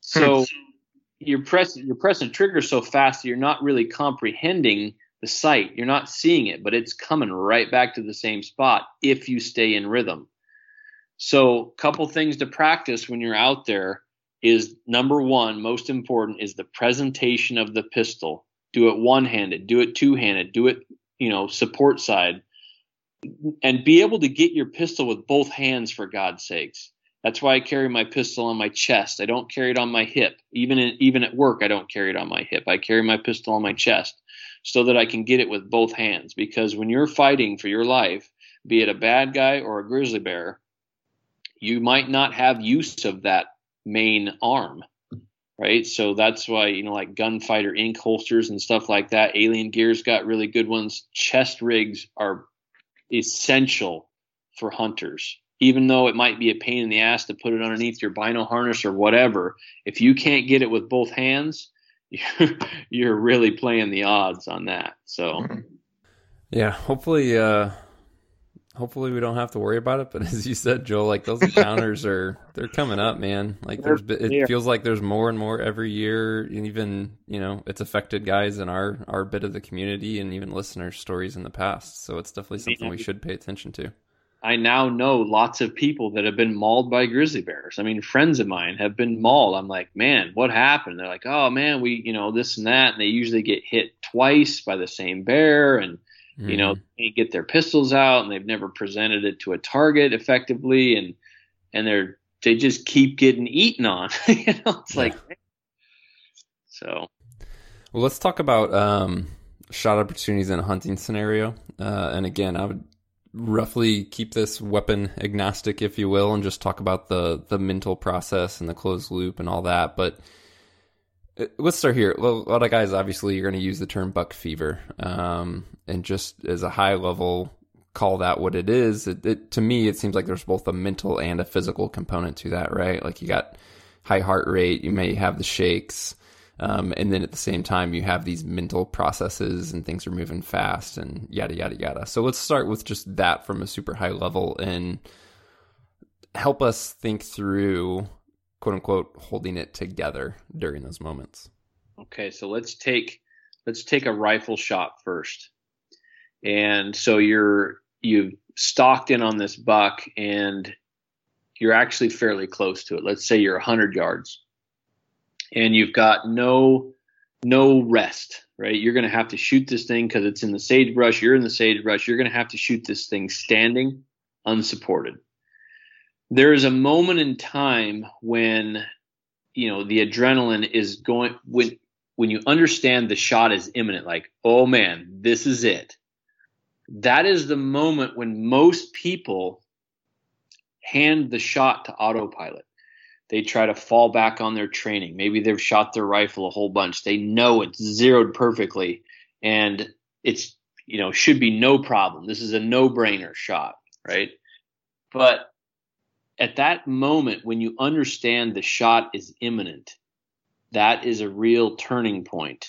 So hmm. you're pressing you're pressing trigger so fast that you're not really comprehending the sight. You're not seeing it, but it's coming right back to the same spot if you stay in rhythm. So, couple things to practice when you're out there is number one, most important, is the presentation of the pistol. Do it one handed, do it two handed, do it, you know, support side and be able to get your pistol with both hands for God's sakes. That's why I carry my pistol on my chest. I don't carry it on my hip. Even in, even at work, I don't carry it on my hip. I carry my pistol on my chest so that I can get it with both hands. Because when you're fighting for your life, be it a bad guy or a grizzly bear, you might not have use of that main arm, right? So that's why you know, like Gunfighters Inc holsters and stuff like that. Alien Gear's got really good ones. Chest rigs are essential for hunters. Even though it might be a pain in the ass to put it underneath your bino harness or whatever, if you can't get it with both hands, you're, really playing the odds on that. So, yeah, hopefully, uh, hopefully we don't have to worry about it. But as you said, Joel, like those encounters are they're coming up, man. Like there's it feels like there's more and more every year, and even you know it's affected guys in our our bit of the community and even listener stories in the past. So it's definitely something we should pay attention to. I now know lots of people that have been mauled by grizzly bears. I mean, friends of mine have been mauled. I'm like, man, what happened? They're like, oh man, we, you know, this and that, and they usually get hit twice by the same bear, and mm-hmm. you know, mm-hmm. they get their pistols out, and they've never presented it to a target effectively, and and they're they just keep getting eaten on. you know, it's yeah. like, so. Well, let's talk about um, shot opportunities in a hunting scenario. Uh, and again, I would roughly keep this weapon agnostic, if you will, and just talk about the the mental process and the closed loop and all that. But let's start here. A lot of guys, obviously, you're going to use the term buck fever, um, and just as a high level, call that what it is. It, it, to me, it seems like there's both a mental and a physical component to that, right? Like you got high heart rate, you may have the shakes. Um, and then at the same time, you have these mental processes and things are moving fast and yada, yada, yada. So let's start with just that from a super high level and help us think through, quote unquote, holding it together during those moments. Okay, so let's take let's take a rifle shot first. And so you're you've stalked in on this buck and you're actually fairly close to it. Let's say you're 100 yards and you've got no no rest, right? You're going to have to shoot this thing because it's in the sagebrush. You're in the sagebrush. You're going to have to shoot this thing standing, unsupported. There is a moment in time when, you know, the adrenaline is going when when you understand the shot is imminent. Like, oh man, this is it. That is the moment when most people hand the shot to autopilot they try to fall back on their training. Maybe they've shot their rifle a whole bunch. They know it's zeroed perfectly and it's, you know, should be no problem. This is a no brainer shot, right? But at that moment, when you understand the shot is imminent, that is a real turning point.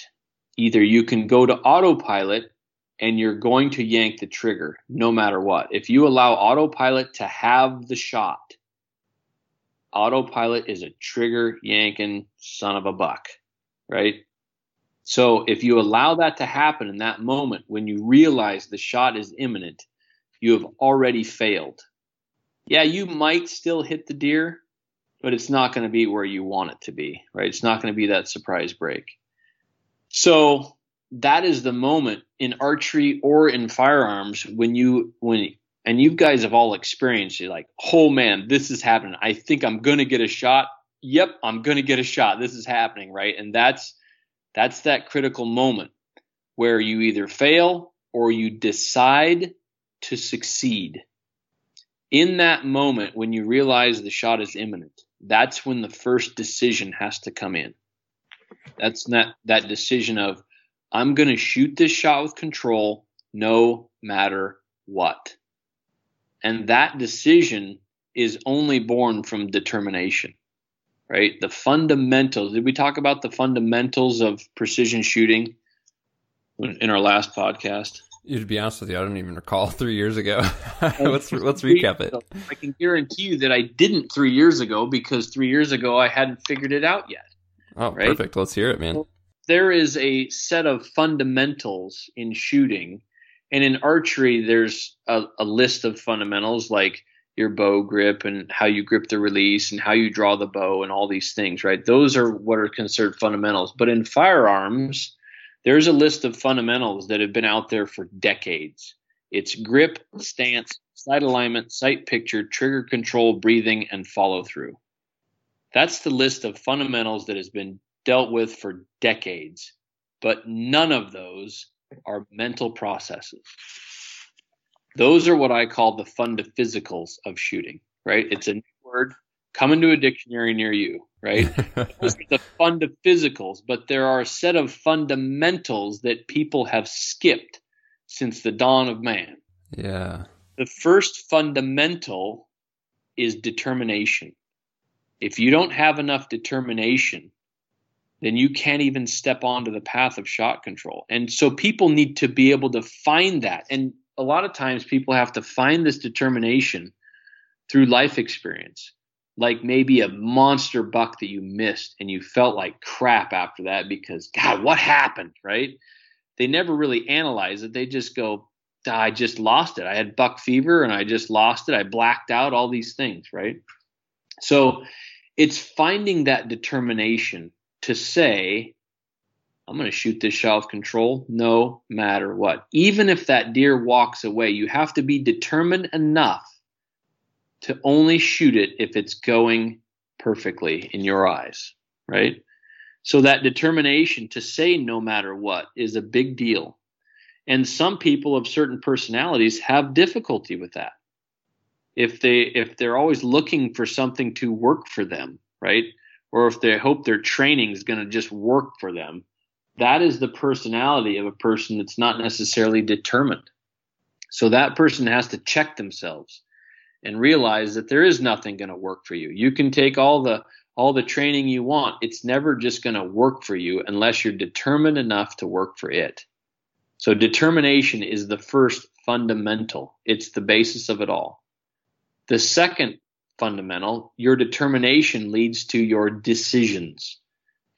Either you can go to autopilot and you're going to yank the trigger no matter what. If you allow autopilot to have the shot, autopilot is a trigger yanking son of a buck, right? So if you allow that to happen in that moment when you realize the shot is imminent, you have already failed. Yeah, you might still hit the deer, but it's not going to be where you want it to be, right? It's not going to be that surprise break. So that is the moment in archery or in firearms when you when and you guys have all experienced you're like oh man this is happening. I think i'm going to get a shot. Yep i'm going to get a shot. This is happening right? And that's that's that critical moment where you either fail or you decide to succeed in that moment when you realize the shot is imminent that's when the first decision has to come in that's not that decision of i'm going to shoot this shot with control no matter what and that decision is only born from determination, right? The fundamentals. Did we talk about the fundamentals of precision shooting in our last podcast? To be honest with you, I don't even recall three years ago. let's let's recap it. I can guarantee you that I didn't three years ago because three years ago I hadn't figured it out yet. Oh, right? perfect. Let's hear it, man. there is a set of fundamentals in shooting and in archery, there's a, a list of fundamentals like your bow grip and how you grip the release and how you draw the bow and all these things, right? Those are what are considered fundamentals. But in firearms, there's a list of fundamentals that have been out there for decades. It's grip, stance, sight alignment, sight picture, trigger control, breathing, and follow through. That's the list of fundamentals that has been dealt with for decades. But none of those are mental processes. Those are what I call the fundaphysicals of shooting, right? It's a new word. Come into a dictionary near you, right? the fund of physicals, but there are a set of fundamentals that people have skipped since the dawn of man. Yeah. The first fundamental is determination. If you don't have enough determination then you can't even step onto the path of shot control. And so people need to be able to find that. And a lot of times people have to find this determination through life experience. Like maybe a monster buck that you missed and you felt like crap after that because, God, what happened, right? They never really analyze it. They just go, I just lost it. I had buck fever and I just lost it. I blacked out, all these things, right? So it's finding that determination to say, I'm going to shoot this shot of control no matter what. Even if that deer walks away, you have to be determined enough to only shoot it if it's going perfectly in your eyes, right? So that determination to say no matter what is a big deal. And some people of certain personalities have difficulty with that. If they if they're always looking for something to work for them, right? Or if they hope their training is going to just work for them, that is the personality of a person that's not necessarily determined. So that person has to check themselves and realize that there is nothing going to work for you. You can take all the all the training you want. It's never just going to work for you unless you're determined enough to work for it. So determination is the first fundamental. It's the basis of it all. The second fundamental, your determination leads to your decisions.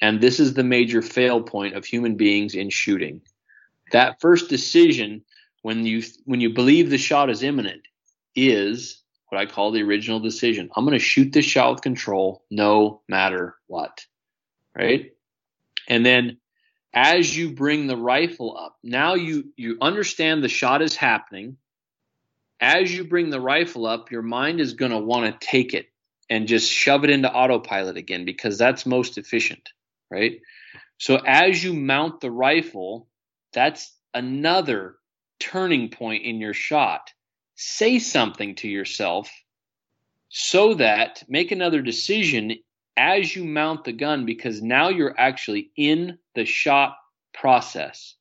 And this is the major fail point of human beings in shooting. That first decision when you when you believe the shot is imminent is what I call the original decision. I'm going to shoot this shot with control no matter what. Right? And then as you bring the rifle up, now you you understand the shot is happening. As you bring the rifle up, your mind is going to want to take it and just shove it into autopilot again because that's most efficient, right? So as you mount the rifle, that's another turning point in your shot say something to yourself so that make another decision as you mount the gun because now you're actually in the shot process.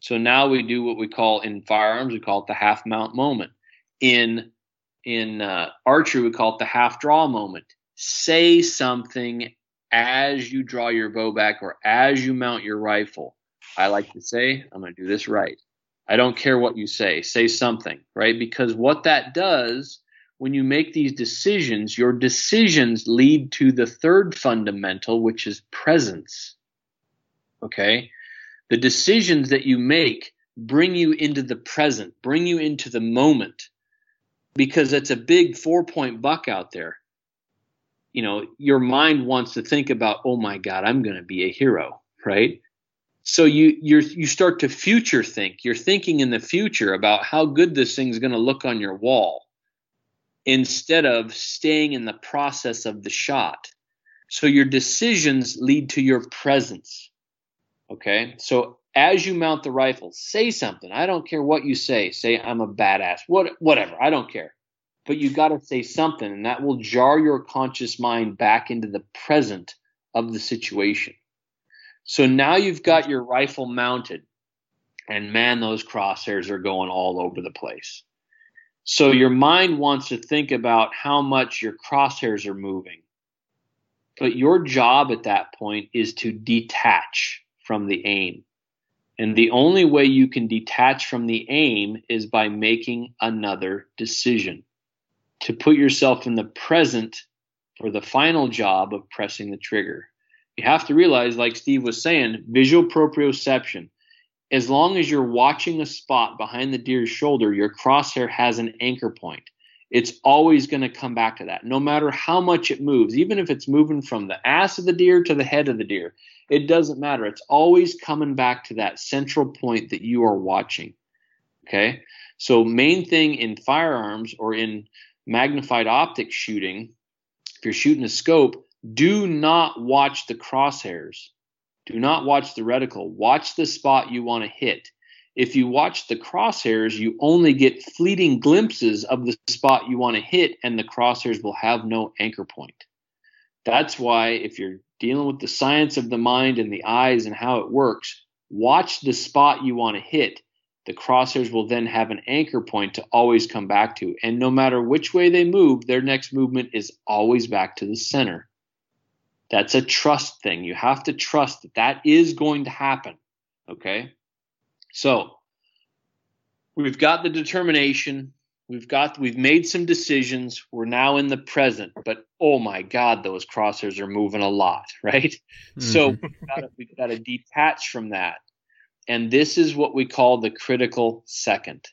So now we do what we call in firearms, we call it the half mount moment. In in uh, archery, we call it the half draw moment. Say something as you draw your bow back or as you mount your rifle. I like to say, I'm going to do this right. I don't care what you say. Say something, right? Because what that does when you make these decisions, your decisions lead to the third fundamental, which is presence. Okay? The decisions that you make bring you into the present, bring you into the moment, because it's a big four point buck out there. You know, your mind wants to think about, oh my God, I'm going to be a hero, right? So you you you start to future think. You're thinking in the future about how good this thing's going to look on your wall instead of staying in the process of the shot. So your decisions lead to your presence. Okay? So as you mount the rifle say something. I don't care what you say. Say i'm a badass. What whatever. I don't care. But you got to say something and that will jar your conscious mind back into the present of the situation so now you've got your rifle mounted, and man, those crosshairs are going all over the place. So your mind wants to think about how much your crosshairs are moving. But your job at that point is to detach from the aim. And the only way you can detach from the aim is by making another decision to put yourself in the present for the final job of pressing the trigger you have to realize, like Steve was saying, visual proprioception. As long as you're watching a spot behind the deer's shoulder, your crosshair has an anchor point. It's always going to come back to that, no matter how much it moves, even if it's moving from the ass of the deer to the head of the deer. It doesn't matter. It's always coming back to that central point that you are watching. Okay. So, main thing in firearms or in magnified optic shooting, if you're shooting a scope, do not watch the crosshairs. Do not watch the reticle. Watch the spot you want to hit. If you watch the crosshairs, you only get fleeting glimpses of the spot you want to hit, and the crosshairs will have no anchor point. That's why, if you're dealing with the science of the mind and the eyes and how it works, watch the spot you want to hit the crosshairs will then have an anchor point to always come back to. And no matter which way they move, their next movement is always back to the center. That's a trust thing. You have to trust that that is going to happen. Okay. So we've got the determination. We've got, we've made some decisions. We're now in the present, but oh my God, those crosshairs are moving a lot, right? Mm-hmm. So we've got, to, we've got to detach from that. And this is what we call the critical second.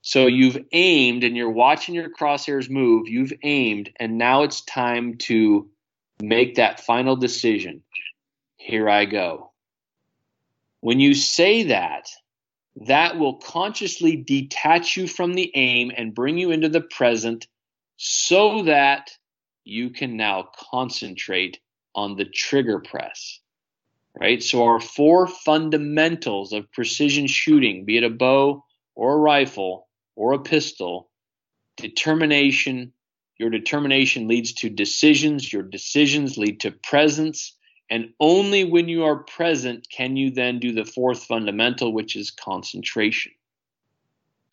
So you've aimed and you're watching your crosshairs move, you've aimed, and now it's time to make that final decision. Here I go. When you say that, that will consciously detach you from the aim and bring you into the present so that you can now concentrate on the trigger press. Right? So, our four fundamentals of precision shooting, be it a bow or a rifle or a pistol, determination, your determination leads to decisions, your decisions lead to presence, and only when you are present can you then do the fourth fundamental, which is concentration.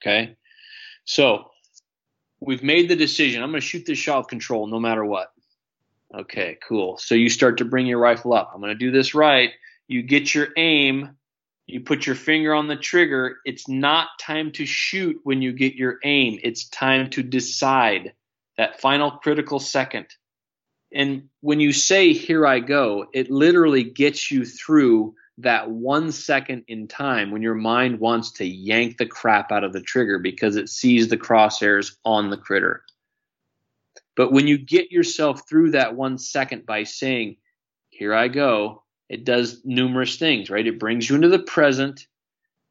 Okay? So, we've made the decision. I'm going to shoot this shot of control no matter what. Okay, cool. So you start to bring your rifle up. I'm going to do this right. You get your aim. You put your finger on the trigger. It's not time to shoot when you get your aim. It's time to decide that final critical second. And when you say, Here I go, it literally gets you through that one second in time when your mind wants to yank the crap out of the trigger because it sees the crosshairs on the critter. But when you get yourself through that one second by saying, Here I go, it does numerous things, right? It brings you into the present,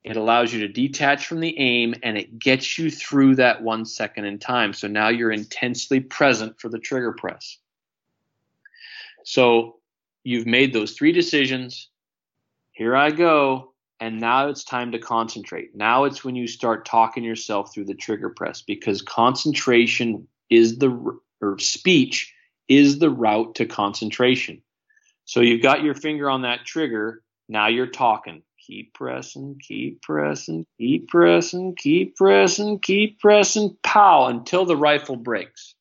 it allows you to detach from the aim, and it gets you through that one second in time. So now you're intensely present for the trigger press. So you've made those three decisions here I go. And now it's time to concentrate. Now it's when you start talking yourself through the trigger press because concentration is the, or speech is the route to concentration. So you've got your finger on that trigger. Now you're talking. Keep pressing, keep pressing, keep pressing, keep pressing, keep pressing, pow, until the rifle breaks.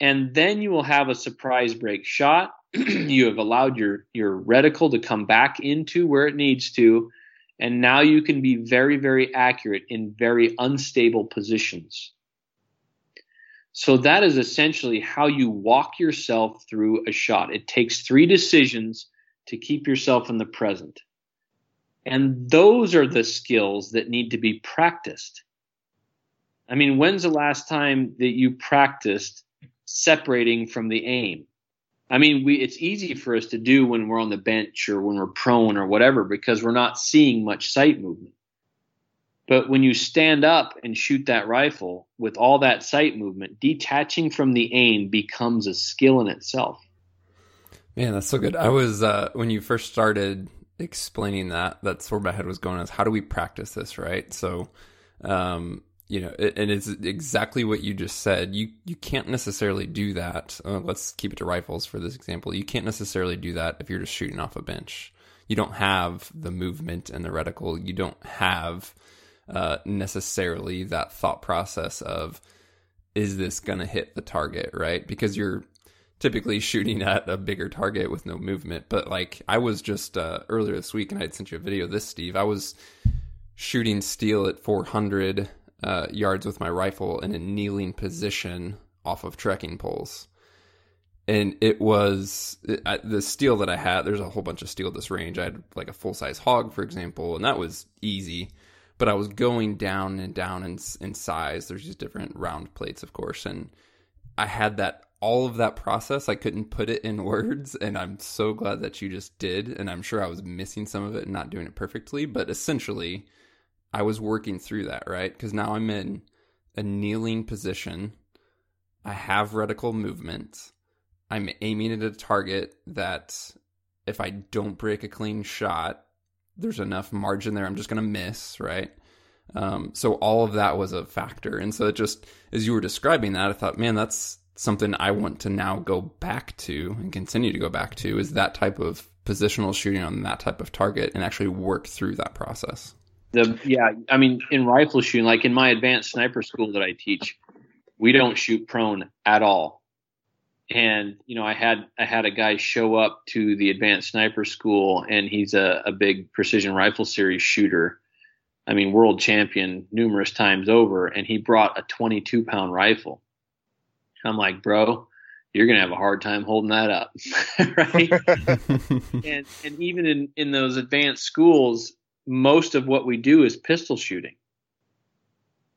And then you will have a surprise break shot. You have allowed your your reticle to come back into where it needs to. And now you can be very very accurate in very unstable positions. So that is essentially how you walk yourself through a shot. It takes three decisions to keep yourself in the present and those are the skills that need to be practiced i mean when's the last time that you practiced separating from the aim I mean, we it's easy for us to do when we're on the bench or when we're prone or whatever because we're not seeing much sight movement. But when you stand up and shoot that rifle with all that sight movement, detaching from the aim becomes a skill in itself. Man, that's so good. I was uh, when you first started explaining that, that's where my head was going. Is how do we practice this, right? So, um, you know, and it's exactly what you just said. You you can't necessarily do that. Uh, let's keep it to rifles for this example. You can't necessarily do that if you're just shooting off a bench. You don't have the movement and the reticle. You don't have uh, necessarily that thought process of is this going to hit the target, right? Because you're typically shooting at a bigger target with no movement. But like I was just uh, earlier this week, and I had sent you a video. This Steve, I was shooting steel at 400 uh, yards with my rifle in a kneeling position off of trekking poles. And it was it, I, the steel that I had. There's a whole bunch of steel at this range. I had like a full size hog, for example, and that was easy. But I was going down and down in, in size. There's just different round plates, of course, and I had that all of that process. I couldn't put it in words, and I'm so glad that you just did. And I'm sure I was missing some of it and not doing it perfectly, but essentially, I was working through that, right? Because now I'm in a kneeling position. I have reticle movement. I'm aiming at a target that if I don't break a clean shot, there's enough margin there. I'm just going to miss, right? Um, so all of that was a factor. And so it just, as you were describing that, I thought, man, that's something I want to now go back to and continue to go back to is that type of positional shooting on that type of target and actually work through that process. The yeah, I mean, in rifle shooting, like in my advanced sniper school that I teach, we don't shoot prone at all. And you know, I had I had a guy show up to the advanced sniper school, and he's a, a big precision rifle series shooter. I mean, world champion numerous times over, and he brought a 22 pound rifle. I'm like, bro, you're gonna have a hard time holding that up, right? and and even in in those advanced schools, most of what we do is pistol shooting.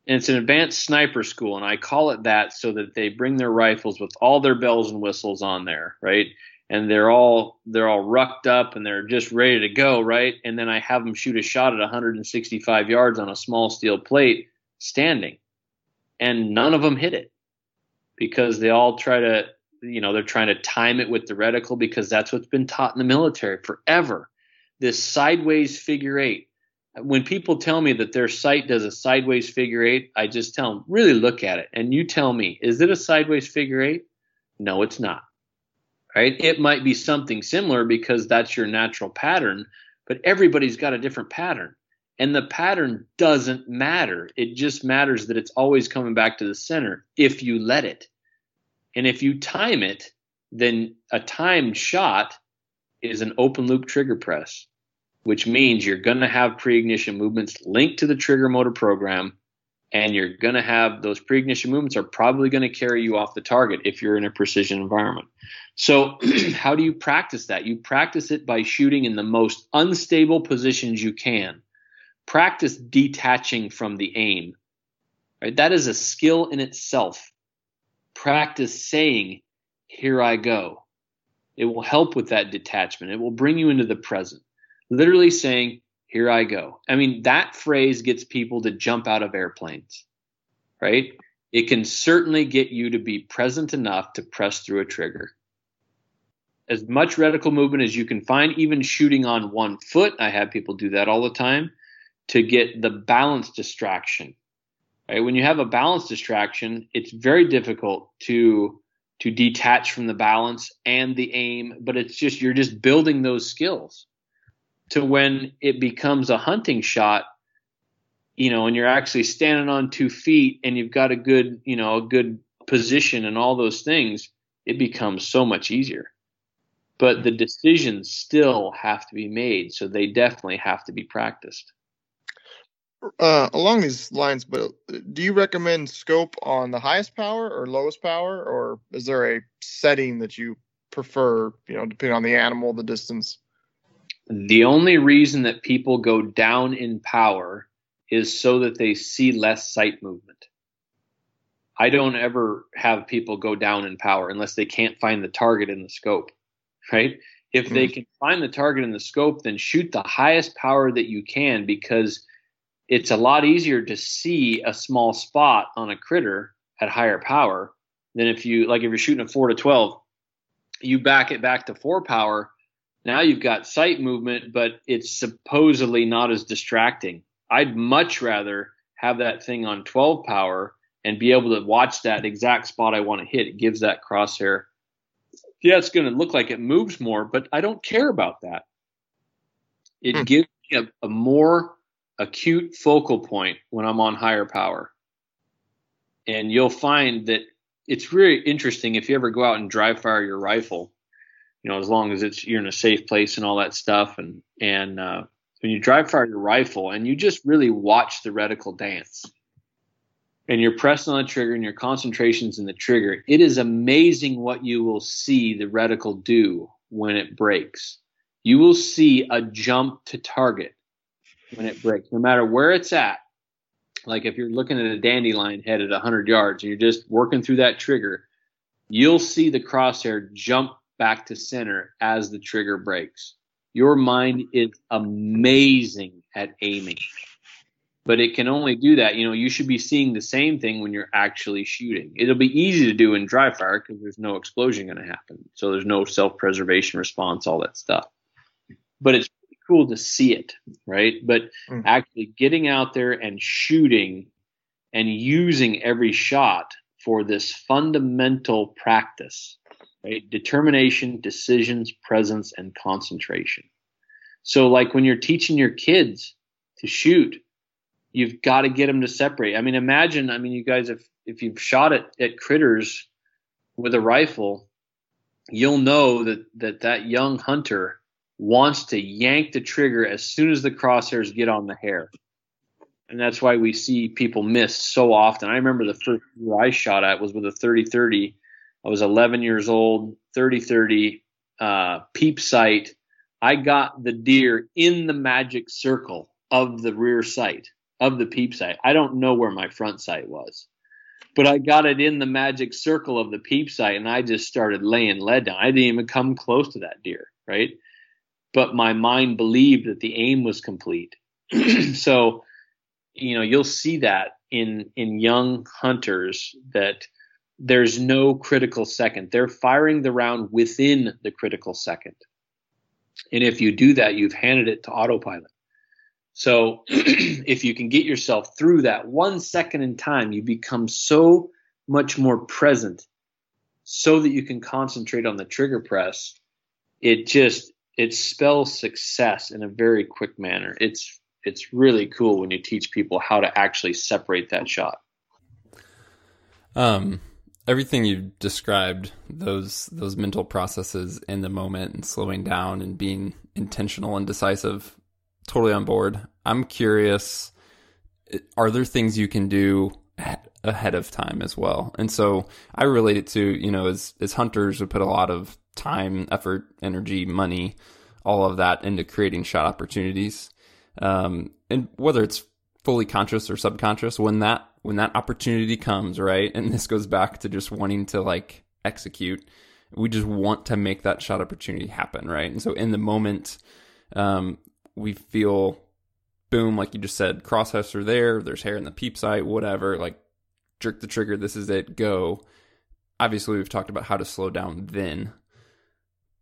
and it's an advanced sniper school, and I call it that so that they bring their rifles with all their bells and whistles on there, right? And they're all they're all rucked up and they're just ready to go, right? And then I have them shoot a shot at 165 yards on a small steel plate, standing, and none of them hit it because they all try to, you know, they're trying to time it with the reticle because that's what's been taught in the military forever. This sideways figure eight when people tell me that their sight does a sideways figure eight, I just tell them, really look at it. And you tell me, is it a sideways figure eight? No, it's not. Right? It might be something similar because that's your natural pattern, but everybody's got a different pattern. And the pattern doesn't matter. It just matters that it's always coming back to the center if you let it. And if you time it, then a timed shot is an open loop trigger press which means you're going to have pre-ignition movements linked to the trigger motor program and you're going to have those pre-ignition movements are probably going to carry you off the target if you're in a precision environment. So how do you practice that? You practice it by shooting in the most unstable positions you can. Practice detaching from the aim. Right? That is a skill in itself. Practice saying, "Here I go." It will help with that detachment. It will bring you into the present literally saying, Here I go. I mean, that phrase gets people to jump out of airplanes, right? It can certainly get you to be present enough to press through a trigger. As much reticle movement as you can find, even shooting on one foot, I have people do that all the time to get the balance distraction. Right? When you have a balance distraction, it's very difficult to to detach from the balance and the aim, but it's just you're just building those skills to when it becomes a hunting shot, you know, and you're actually standing on two feet and you've got a good, you know, a good position and all those things, it becomes so much easier. But the decisions still have to be made, so they definitely have to be practiced. Uh, along these lines, but do you recommend scope on the highest power or lowest power, or is there a setting that you prefer? You know, depending on the animal, the distance. The only reason that people go down in power is so that they see less sight movement. I don't ever have people go down in power unless they can't find the target in the scope, right? If they hmm. can find the target in the scope, then shoot the highest power that you can because it's a lot easier to see a small spot on a critter at higher power than if you like if you're shooting a 4 to 12 you back it back to 4 power now you've got sight movement, but it's supposedly not as distracting. I'd much rather have that thing on 12 power and be able to watch that exact spot I want to hit. It gives that crosshair. Yeah, it's going to look like it moves more, but I don't care about that. It hmm. gives me a, a more acute focal point when I'm on higher power. And you'll find that it's really interesting if you ever go out and dry fire your rifle you know, as long as it's you're in a safe place and all that stuff. And and uh, when you dry fire your rifle and you just really watch the reticle dance, and you're pressing on the trigger and your concentration's in the trigger, it is amazing what you will see the reticle do when it breaks. You will see a jump to target when it breaks, no matter where it's at. Like if you're looking at a dandelion head at 100 yards and you're just working through that trigger, you'll see the crosshair jump back to center as the trigger breaks. Your mind is amazing at aiming, but it can only do that. You know, you should be seeing the same thing when you're actually shooting. It'll be easy to do in dry fire because there's no explosion going to happen. So there's no self preservation response, all that stuff. But it's cool to see it, right? But mm. actually getting out there and shooting and using every shot for this fundamental practice right? Determination, decisions, presence, and concentration. So, like when you're teaching your kids to shoot, you've got to get them to separate. I mean, imagine, I mean, you guys, if if you've shot at, at critters with a rifle, you'll know that that that young hunter wants to yank the trigger as soon as the crosshairs get on the hair. And that's why we see people miss so often. I remember the first I shot at was with a 30-30 I was 11 years old, 30 30, uh, peep sight. I got the deer in the magic circle of the rear sight of the peep sight. I don't know where my front sight was, but I got it in the magic circle of the peep sight, and I just started laying lead down. I didn't even come close to that deer, right? But my mind believed that the aim was complete. so, you know, you'll see that in in young hunters that there's no critical second. They're firing the round within the critical second. And if you do that, you've handed it to autopilot. So if you can get yourself through that one second in time, you become so much more present so that you can concentrate on the trigger press. It just it spells success in a very quick manner. It's it's really cool when you teach people how to actually separate that shot. Um everything you've described those those mental processes in the moment and slowing down and being intentional and decisive totally on board i'm curious are there things you can do ahead of time as well and so i relate it to you know as as hunters we put a lot of time effort energy money all of that into creating shot opportunities um, and whether it's fully conscious or subconscious when that when that opportunity comes, right? And this goes back to just wanting to like execute. We just want to make that shot opportunity happen, right? And so in the moment, um, we feel boom, like you just said, crosshairs are there, there's hair in the peep sight, whatever, like jerk the trigger, this is it, go. Obviously, we've talked about how to slow down then,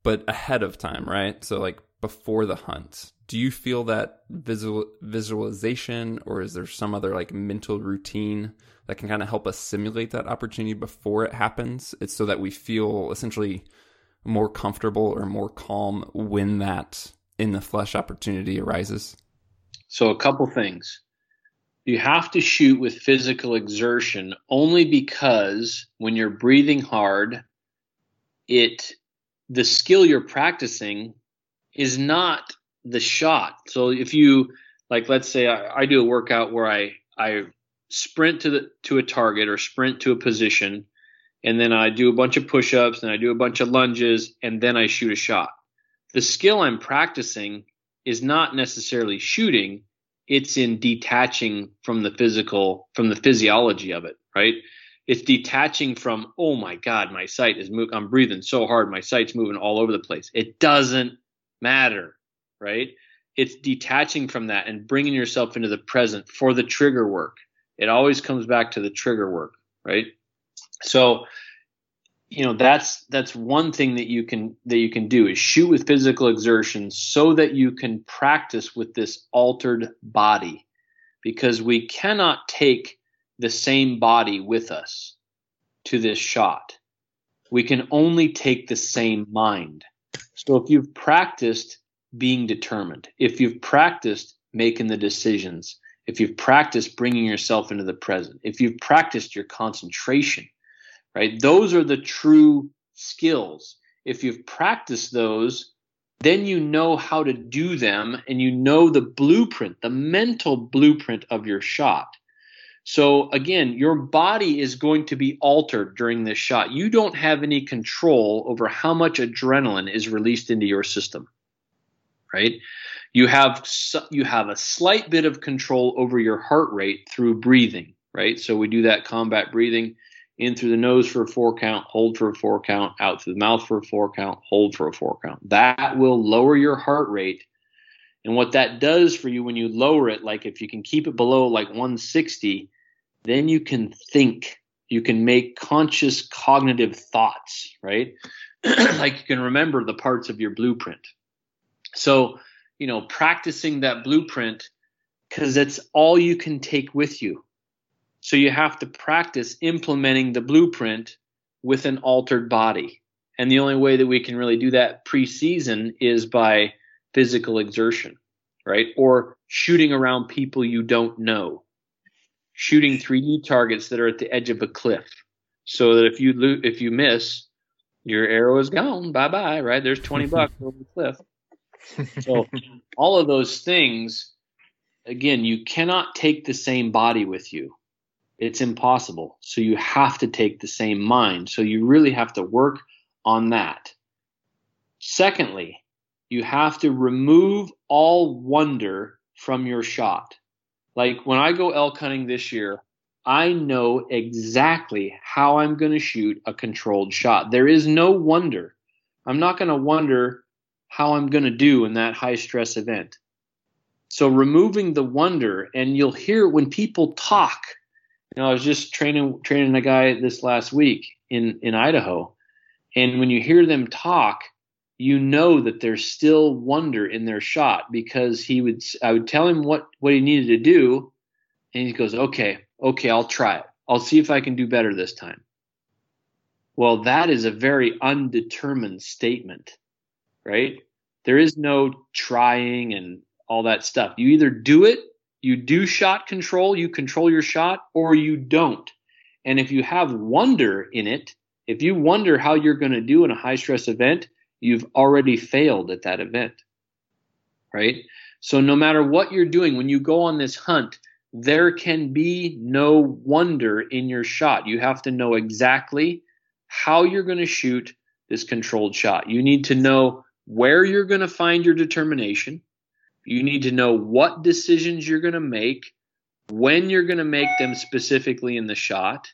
but ahead of time, right? So, like before the hunt, do you feel that visual visualization or is there some other like mental routine that can kind of help us simulate that opportunity before it happens? It's so that we feel essentially more comfortable or more calm when that in the flesh opportunity arises? So a couple things. You have to shoot with physical exertion only because when you're breathing hard it the skill you're practicing is not the shot. So if you like, let's say I, I do a workout where I I sprint to the to a target or sprint to a position, and then I do a bunch of push-ups and I do a bunch of lunges, and then I shoot a shot. The skill I'm practicing is not necessarily shooting; it's in detaching from the physical, from the physiology of it, right? It's detaching from, oh my God, my sight is moving. I'm breathing so hard, my sight's moving all over the place. It doesn't matter right? It's detaching from that and bringing yourself into the present for the trigger work. It always comes back to the trigger work, right? So, you know, that's that's one thing that you can that you can do is shoot with physical exertion so that you can practice with this altered body because we cannot take the same body with us to this shot. We can only take the same mind. So if you've practiced being determined, if you've practiced making the decisions, if you've practiced bringing yourself into the present, if you've practiced your concentration, right? Those are the true skills. If you've practiced those, then you know how to do them and you know the blueprint, the mental blueprint of your shot. So again, your body is going to be altered during this shot. You don't have any control over how much adrenaline is released into your system right? You have you have a slight bit of control over your heart rate through breathing, right? So we do that combat breathing in through the nose for a four count, hold for a four count, out through the mouth for a four count, hold for a four count. That will lower your heart rate. And what that does for you when you lower it, like if you can keep it below like 160, then you can think. You can make conscious cognitive thoughts, right? like you can remember the parts of your blueprint, so, you know, practicing that blueprint because it's all you can take with you. So you have to practice implementing the blueprint with an altered body. And the only way that we can really do that preseason is by physical exertion, right? Or shooting around people you don't know. Shooting 3D targets that are at the edge of a cliff so that if you lo- if you miss, your arrow is gone. Bye bye, right? There's 20 bucks over the cliff so all of those things, again, you cannot take the same body with you. It's impossible. So you have to take the same mind. So you really have to work on that. Secondly, you have to remove all wonder from your shot. Like when I go elk hunting this year, I know exactly how I'm going to shoot a controlled shot. There is no wonder. I'm not going to wonder how I'm going to do in that high stress event. So removing the wonder, and you'll hear when people talk. You know, I was just training training a guy this last week in in Idaho, and when you hear them talk, you know that there's still wonder in their shot because he would I would tell him what what he needed to do, and he goes, okay, okay, I'll try it. I'll see if I can do better this time. Well, that is a very undetermined statement, right? There is no trying and all that stuff. You either do it, you do shot control, you control your shot, or you don't. And if you have wonder in it, if you wonder how you're going to do in a high stress event, you've already failed at that event, right? So no matter what you're doing, when you go on this hunt, there can be no wonder in your shot. You have to know exactly how you're going to shoot this controlled shot. You need to know where you're going to find your determination. You need to know what decisions you're going to make, when you're going to make them specifically in the shot,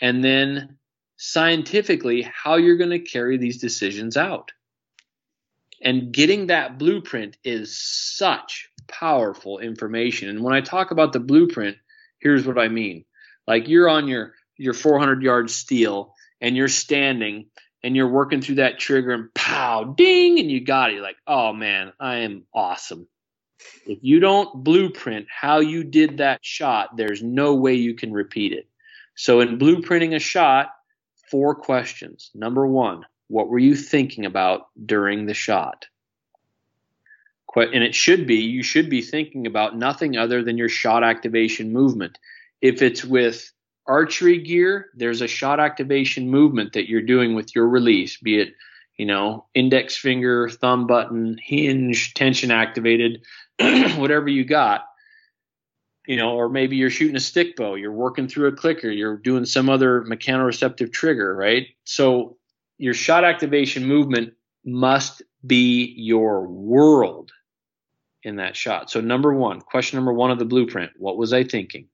and then scientifically how you're going to carry these decisions out. And getting that blueprint is such powerful information. And when I talk about the blueprint, here's what I mean. Like you're on your your 400 yard steel and you're standing and you're working through that trigger and pow ding and you got it. You're like, "Oh man, I am awesome." If you don't blueprint how you did that shot, there's no way you can repeat it. So in blueprinting a shot, four questions. Number 1, what were you thinking about during the shot? and it should be you should be thinking about nothing other than your shot activation movement if it's with archery gear there's a shot activation movement that you're doing with your release be it you know index finger thumb button hinge tension activated whatever you got you know or maybe you're shooting a stick bow you're working through a clicker you're doing some other mechanoreceptive trigger right so your shot activation movement must be your world in that shot. So, number one, question number one of the blueprint what was I thinking?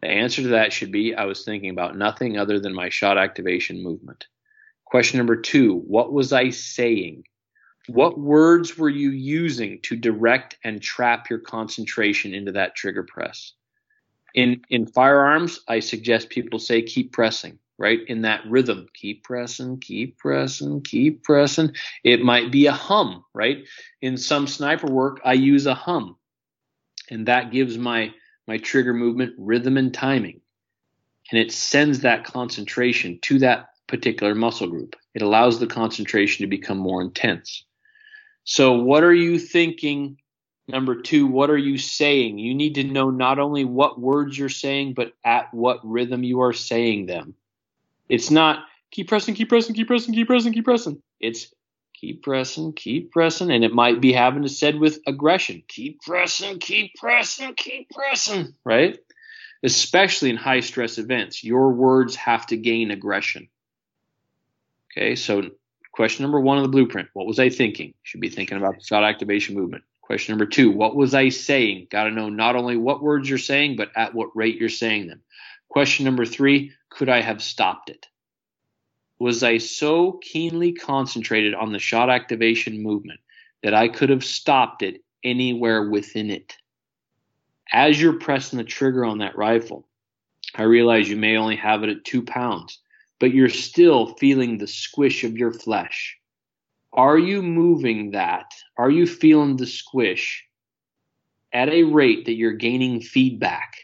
The answer to that should be I was thinking about nothing other than my shot activation movement. Question number two, what was I saying? What words were you using to direct and trap your concentration into that trigger press? In in firearms, I suggest people say keep pressing right? In that rhythm, keep pressing, keep pressing, keep pressing. It might be a hum, right? In some sniper work, I use a hum, and that gives my my trigger movement rhythm and timing, and it sends that concentration to that particular muscle group. It allows the concentration to become more intense. So, what are you thinking? Number two, what are you saying? You need to know not only what words you're saying, but at what rhythm you are saying them. It's not keep pressing, keep pressing, keep pressing, keep pressing, keep pressing. It's keep pressing, keep pressing, and it might be having to said with aggression. Keep pressing, keep pressing, keep pressing, right? Especially in high stress events, your words have to gain aggression. Okay, so question number one of the blueprint: What was I thinking? Should be thinking about the shot activation movement. Question number two: What was I saying? Got to know not only what words you're saying, but at what rate you're saying them. Question number three could I have stopped it? Was I so keenly concentrated on the shot activation movement that I could have stopped it anywhere within it? As you're pressing the trigger on that rifle, I realize you may only have it at two pounds, but you're still feeling the squish of your flesh. Are you moving that? Are you feeling the squish at a rate that you're gaining feedback?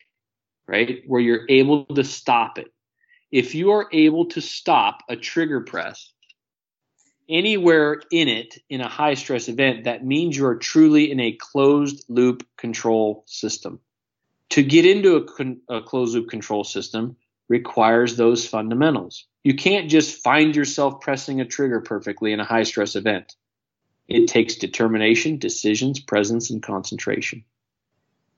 right? Where you're able to stop it. If you are able to stop a trigger press anywhere in it in a high stress event, that means you are truly in a closed loop control system. To get into a, con- a closed loop control system requires those fundamentals. You can't just find yourself pressing a trigger perfectly in a high stress event. It takes determination, decisions, presence, and concentration.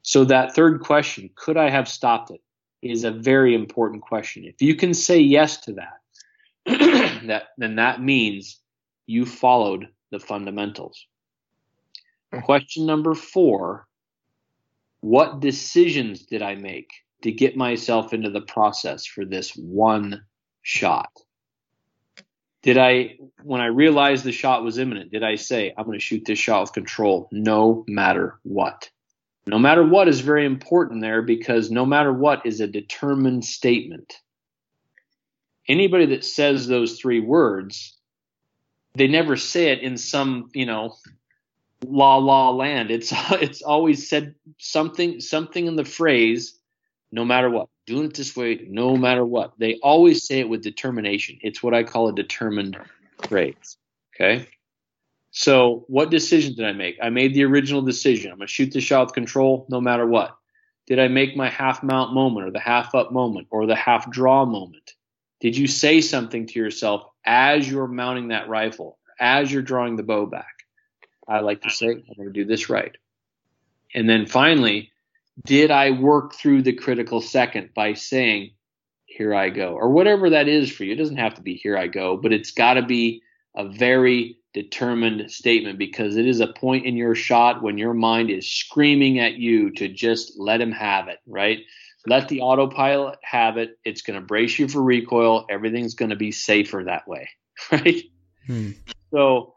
So that third question, could I have stopped it, is a very important question. If you can say yes to that, that then that means you followed the fundamentals. Question number four What decisions did I make to get myself into the process for this one shot? Did I, when I realized the shot was imminent, did I say, I'm going to shoot this shot with control no matter what? No matter what is very important there because no matter what is a determined statement. Anybody that says those three words, they never say it in some, you know, la la land. It's it's always said something something in the phrase, no matter what. Doing it this way, no matter what. They always say it with determination. It's what I call a determined phrase. Okay. So, what decision did I make? I made the original decision. I'm going to shoot the shot with control no matter what. Did I make my half mount moment or the half up moment or the half draw moment? Did you say something to yourself as you're mounting that rifle, as you're drawing the bow back? I like to say, I'm going to do this right. And then finally, did I work through the critical second by saying, here I go, or whatever that is for you? It doesn't have to be here I go, but it's got to be a very determined statement because it is a point in your shot when your mind is screaming at you to just let him have it, right? Let the autopilot have it. It's going to brace you for recoil. Everything's going to be safer that way, right? Hmm. So,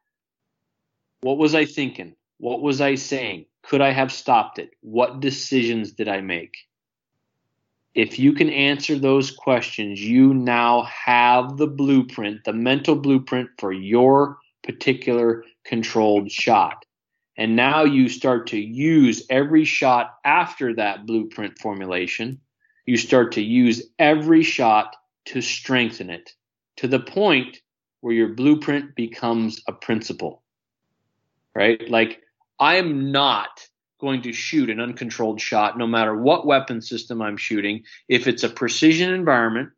what was I thinking? What was I saying? Could I have stopped it? What decisions did I make? If you can answer those questions, you now have the blueprint, the mental blueprint for your particular controlled shot. And now you start to use every shot after that blueprint formulation. You start to use every shot to strengthen it to the point where your blueprint becomes a principle. Right? Like, I am not going to shoot an uncontrolled shot no matter what weapon system I'm shooting. If it's a precision environment,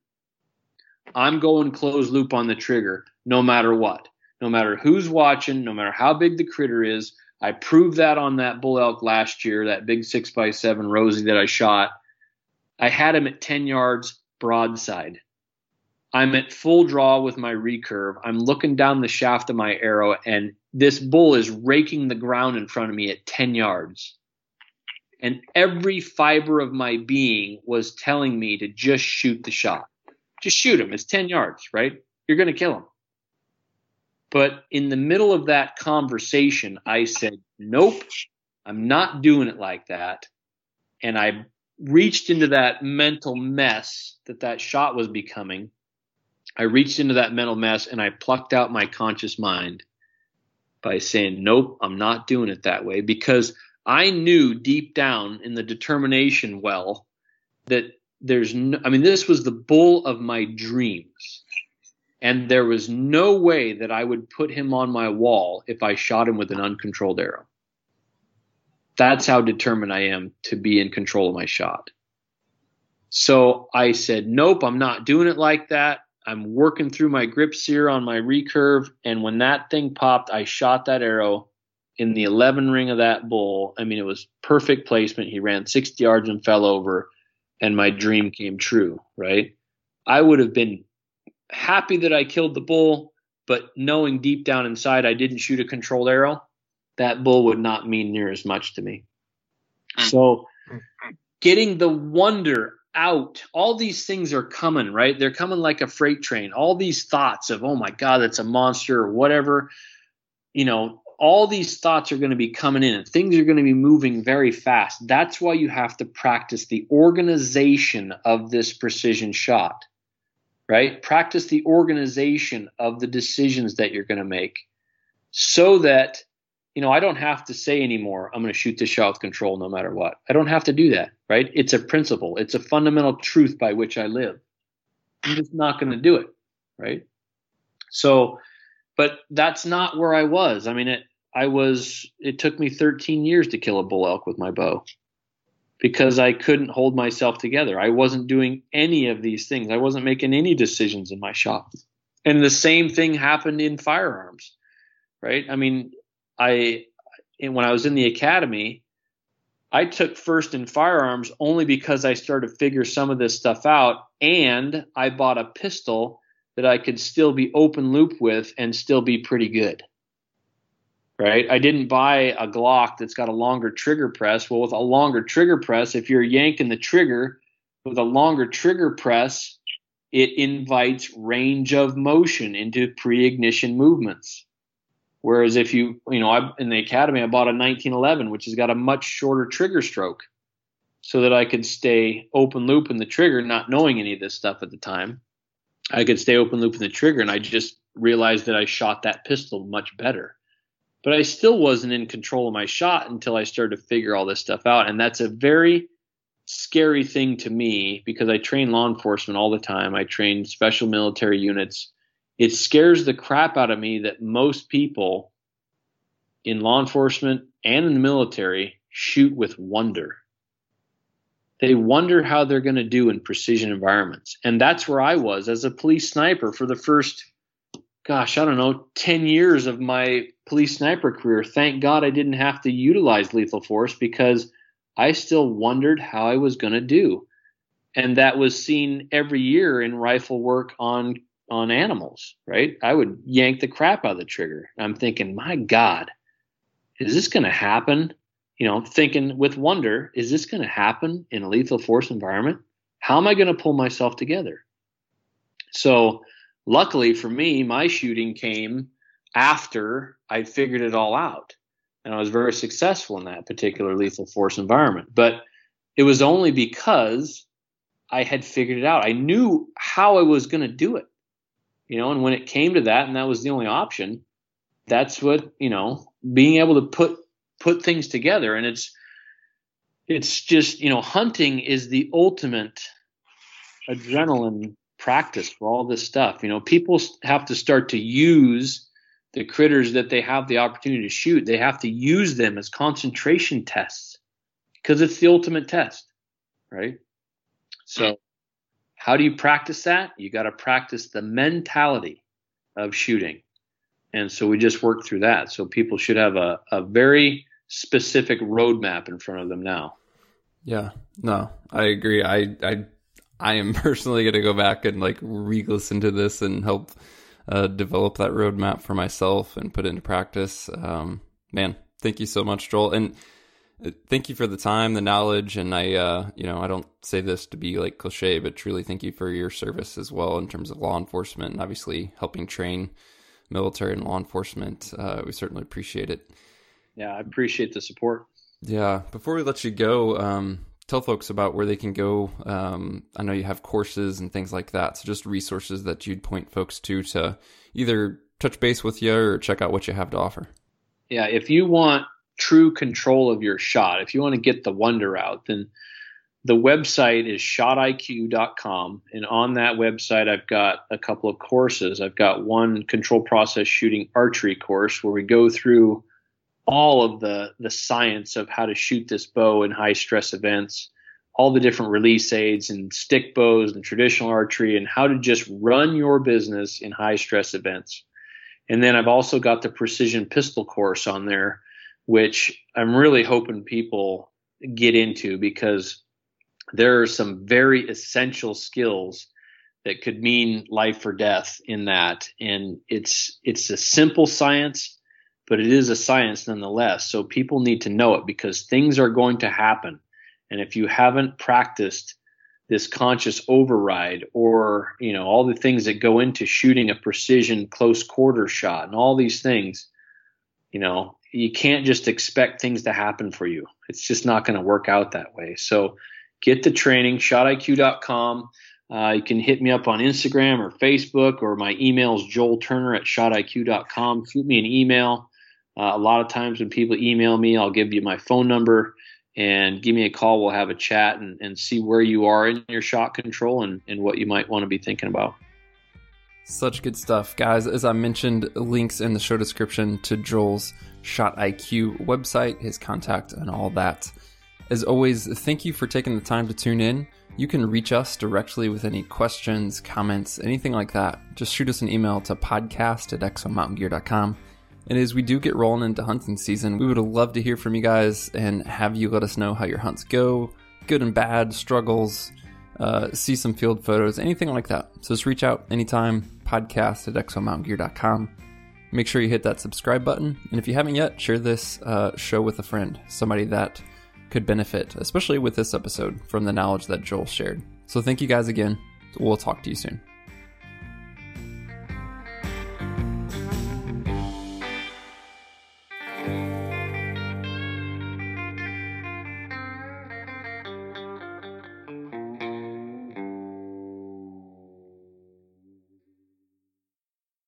I'm going closed loop on the trigger no matter what no matter who's watching, no matter how big the critter is. I proved that on that bull elk last year, that big six by seven Rosie that I shot. I had him at 10 yards broadside. I'm at full draw with my recurve. I'm looking down the shaft of my arrow, and this bull is raking the ground in front of me at 10 yards. And every fiber of my being was telling me to just shoot the shot. Just shoot him. It's 10 yards, right? You're going to kill him. But in the middle of that conversation, I said, nope, I'm not doing it like that. And I reached into that mental mess that that shot was becoming. I reached into that mental mess and I plucked out my conscious mind by saying, nope, I'm not doing it that way because I knew deep down in the determination well that there's no, I mean, this was the bull of my dreams. And there was no way that I would put him on my wall if I shot him with an uncontrolled arrow. That's how determined I am to be in control of my shot. So I said, nope, I'm not doing it like that. I'm working through my grip sear on my recurve. And when that thing popped, I shot that arrow in the 11 ring of that bull. I mean, it was perfect placement. He ran 60 yards and fell over, and my dream came true, right? I would have been happy that I killed the bull, but knowing deep down inside I didn't shoot a controlled arrow, that bull would not mean near as much to me. Mm. So getting the wonder out, all these things are coming, right? They're coming like a freight train. All these thoughts of, oh my God, that's a monster or whatever, you know, all these thoughts are going to be coming in and things are going to be moving very fast. That's why you have to practice the organization of this precision shot right? Practice the organization of the decisions that you're going to make so that, you know, I don't have to say anymore, I'm going to shoot this shot with control no matter what. I don't have to do that, right? It's a principle, it's a fundamental truth by which I live. I'm just not going to do it, right? So, but that's not where I was. I mean, it, I was, it took me 13 years to kill a bull elk with my bow because I couldn't hold myself together. I wasn't doing any of these things. I wasn't making any decisions in my shop. And the same thing happened in firearms, right? I mean, I when I was in the academy, I took first in firearms only because I started to figure some of this stuff out and I bought a pistol that I could still be open loop with and still be pretty good. right? I didn't buy a Glock that's got a longer trigger press. Well, with a longer trigger press, if you're yanking the trigger with a longer trigger press, it invites range of motion into pre-ignition movements. Whereas if you, you know, I, in the academy, I bought a 1911, which has got a much shorter trigger stroke so that I could stay open loop in the trigger, not knowing any of this stuff at the time. I could stay open loop in the trigger and I just realized that I shot that pistol much better. But I still wasn't in control of my shot until I started to figure all this stuff out. And that's a very scary thing to me because I train law enforcement all the time. I train special military units. It scares the crap out of me that most people in law enforcement and in the military shoot with wonder. They wonder how they're going to do in precision environments. And that's where I was as a police sniper for the first, gosh, I don't know, 10 years of my police sniper career. Thank God I didn't have to utilize lethal force because I still wondered how I was going to do. And that was seen every year in rifle work on on animals, right? I would yank the crap out of the trigger. I'm thinking, my God, is this going to happen? You know, thinking with wonder, is this going to happen in a lethal force environment? How am I going to pull myself together? So, luckily for me, my shooting came after I figured it all out and I was very successful in that particular lethal force environment. But it was only because I had figured it out. I knew how I was going to do it, you know. And when it came to that, and that was the only option, that's what you know, being able to put put things together. And it's it's just you know, hunting is the ultimate adrenaline practice for all this stuff. You know, people have to start to use the critters that they have the opportunity to shoot, they have to use them as concentration tests because it's the ultimate test, right? So, how do you practice that? You got to practice the mentality of shooting. And so we just worked through that. So people should have a, a very specific roadmap in front of them now. Yeah, no, I agree. I I I am personally going to go back and like re-listen to this and help uh, develop that roadmap for myself and put into practice. Um, man, thank you so much, Joel, and thank you for the time, the knowledge, and I, uh, you know, I don't say this to be like cliche, but truly thank you for your service as well in terms of law enforcement and obviously helping train military and law enforcement. Uh, we certainly appreciate it. Yeah, I appreciate the support. Yeah. Before we let you go, um, tell folks about where they can go. Um, I know you have courses and things like that. So just resources that you'd point folks to to either touch base with you or check out what you have to offer. Yeah, if you want true control of your shot, if you want to get the wonder out, then the website is shotiq.com. And on that website, I've got a couple of courses. I've got one control process shooting archery course where we go through all of the the science of how to shoot this bow in high stress events, all the different release aids and stick bows and traditional archery and how to just run your business in high stress events. And then I've also got the precision pistol course on there, which I'm really hoping people get into because there are some very essential skills that could mean life or death in that. And it's it's a simple science but it is a science nonetheless. So people need to know it because things are going to happen. And if you haven't practiced this conscious override or, you know, all the things that go into shooting a precision close quarter shot and all these things, you know, you can't just expect things to happen for you. It's just not going to work out that way. So get the training, shotiq.com. Uh, you can hit me up on Instagram or Facebook, or my email is joelturner at shotiq.com. Shoot me an email. Uh, a lot of times when people email me, I'll give you my phone number and give me a call. We'll have a chat and, and see where you are in your shot control and, and what you might want to be thinking about. Such good stuff, guys. As I mentioned, links in the show description to Joel's ShotIQ website, his contact, and all that. As always, thank you for taking the time to tune in. You can reach us directly with any questions, comments, anything like that. Just shoot us an email to podcast at exomountaingear.com. And as we do get rolling into hunting season, we would love to hear from you guys and have you let us know how your hunts go, good and bad, struggles, uh, see some field photos, anything like that. So just reach out anytime, podcast at exomountaingear.com. make sure you hit that subscribe button. And if you haven't yet, share this uh, show with a friend, somebody that could benefit, especially with this episode, from the knowledge that Joel shared. So thank you guys again. We'll talk to you soon.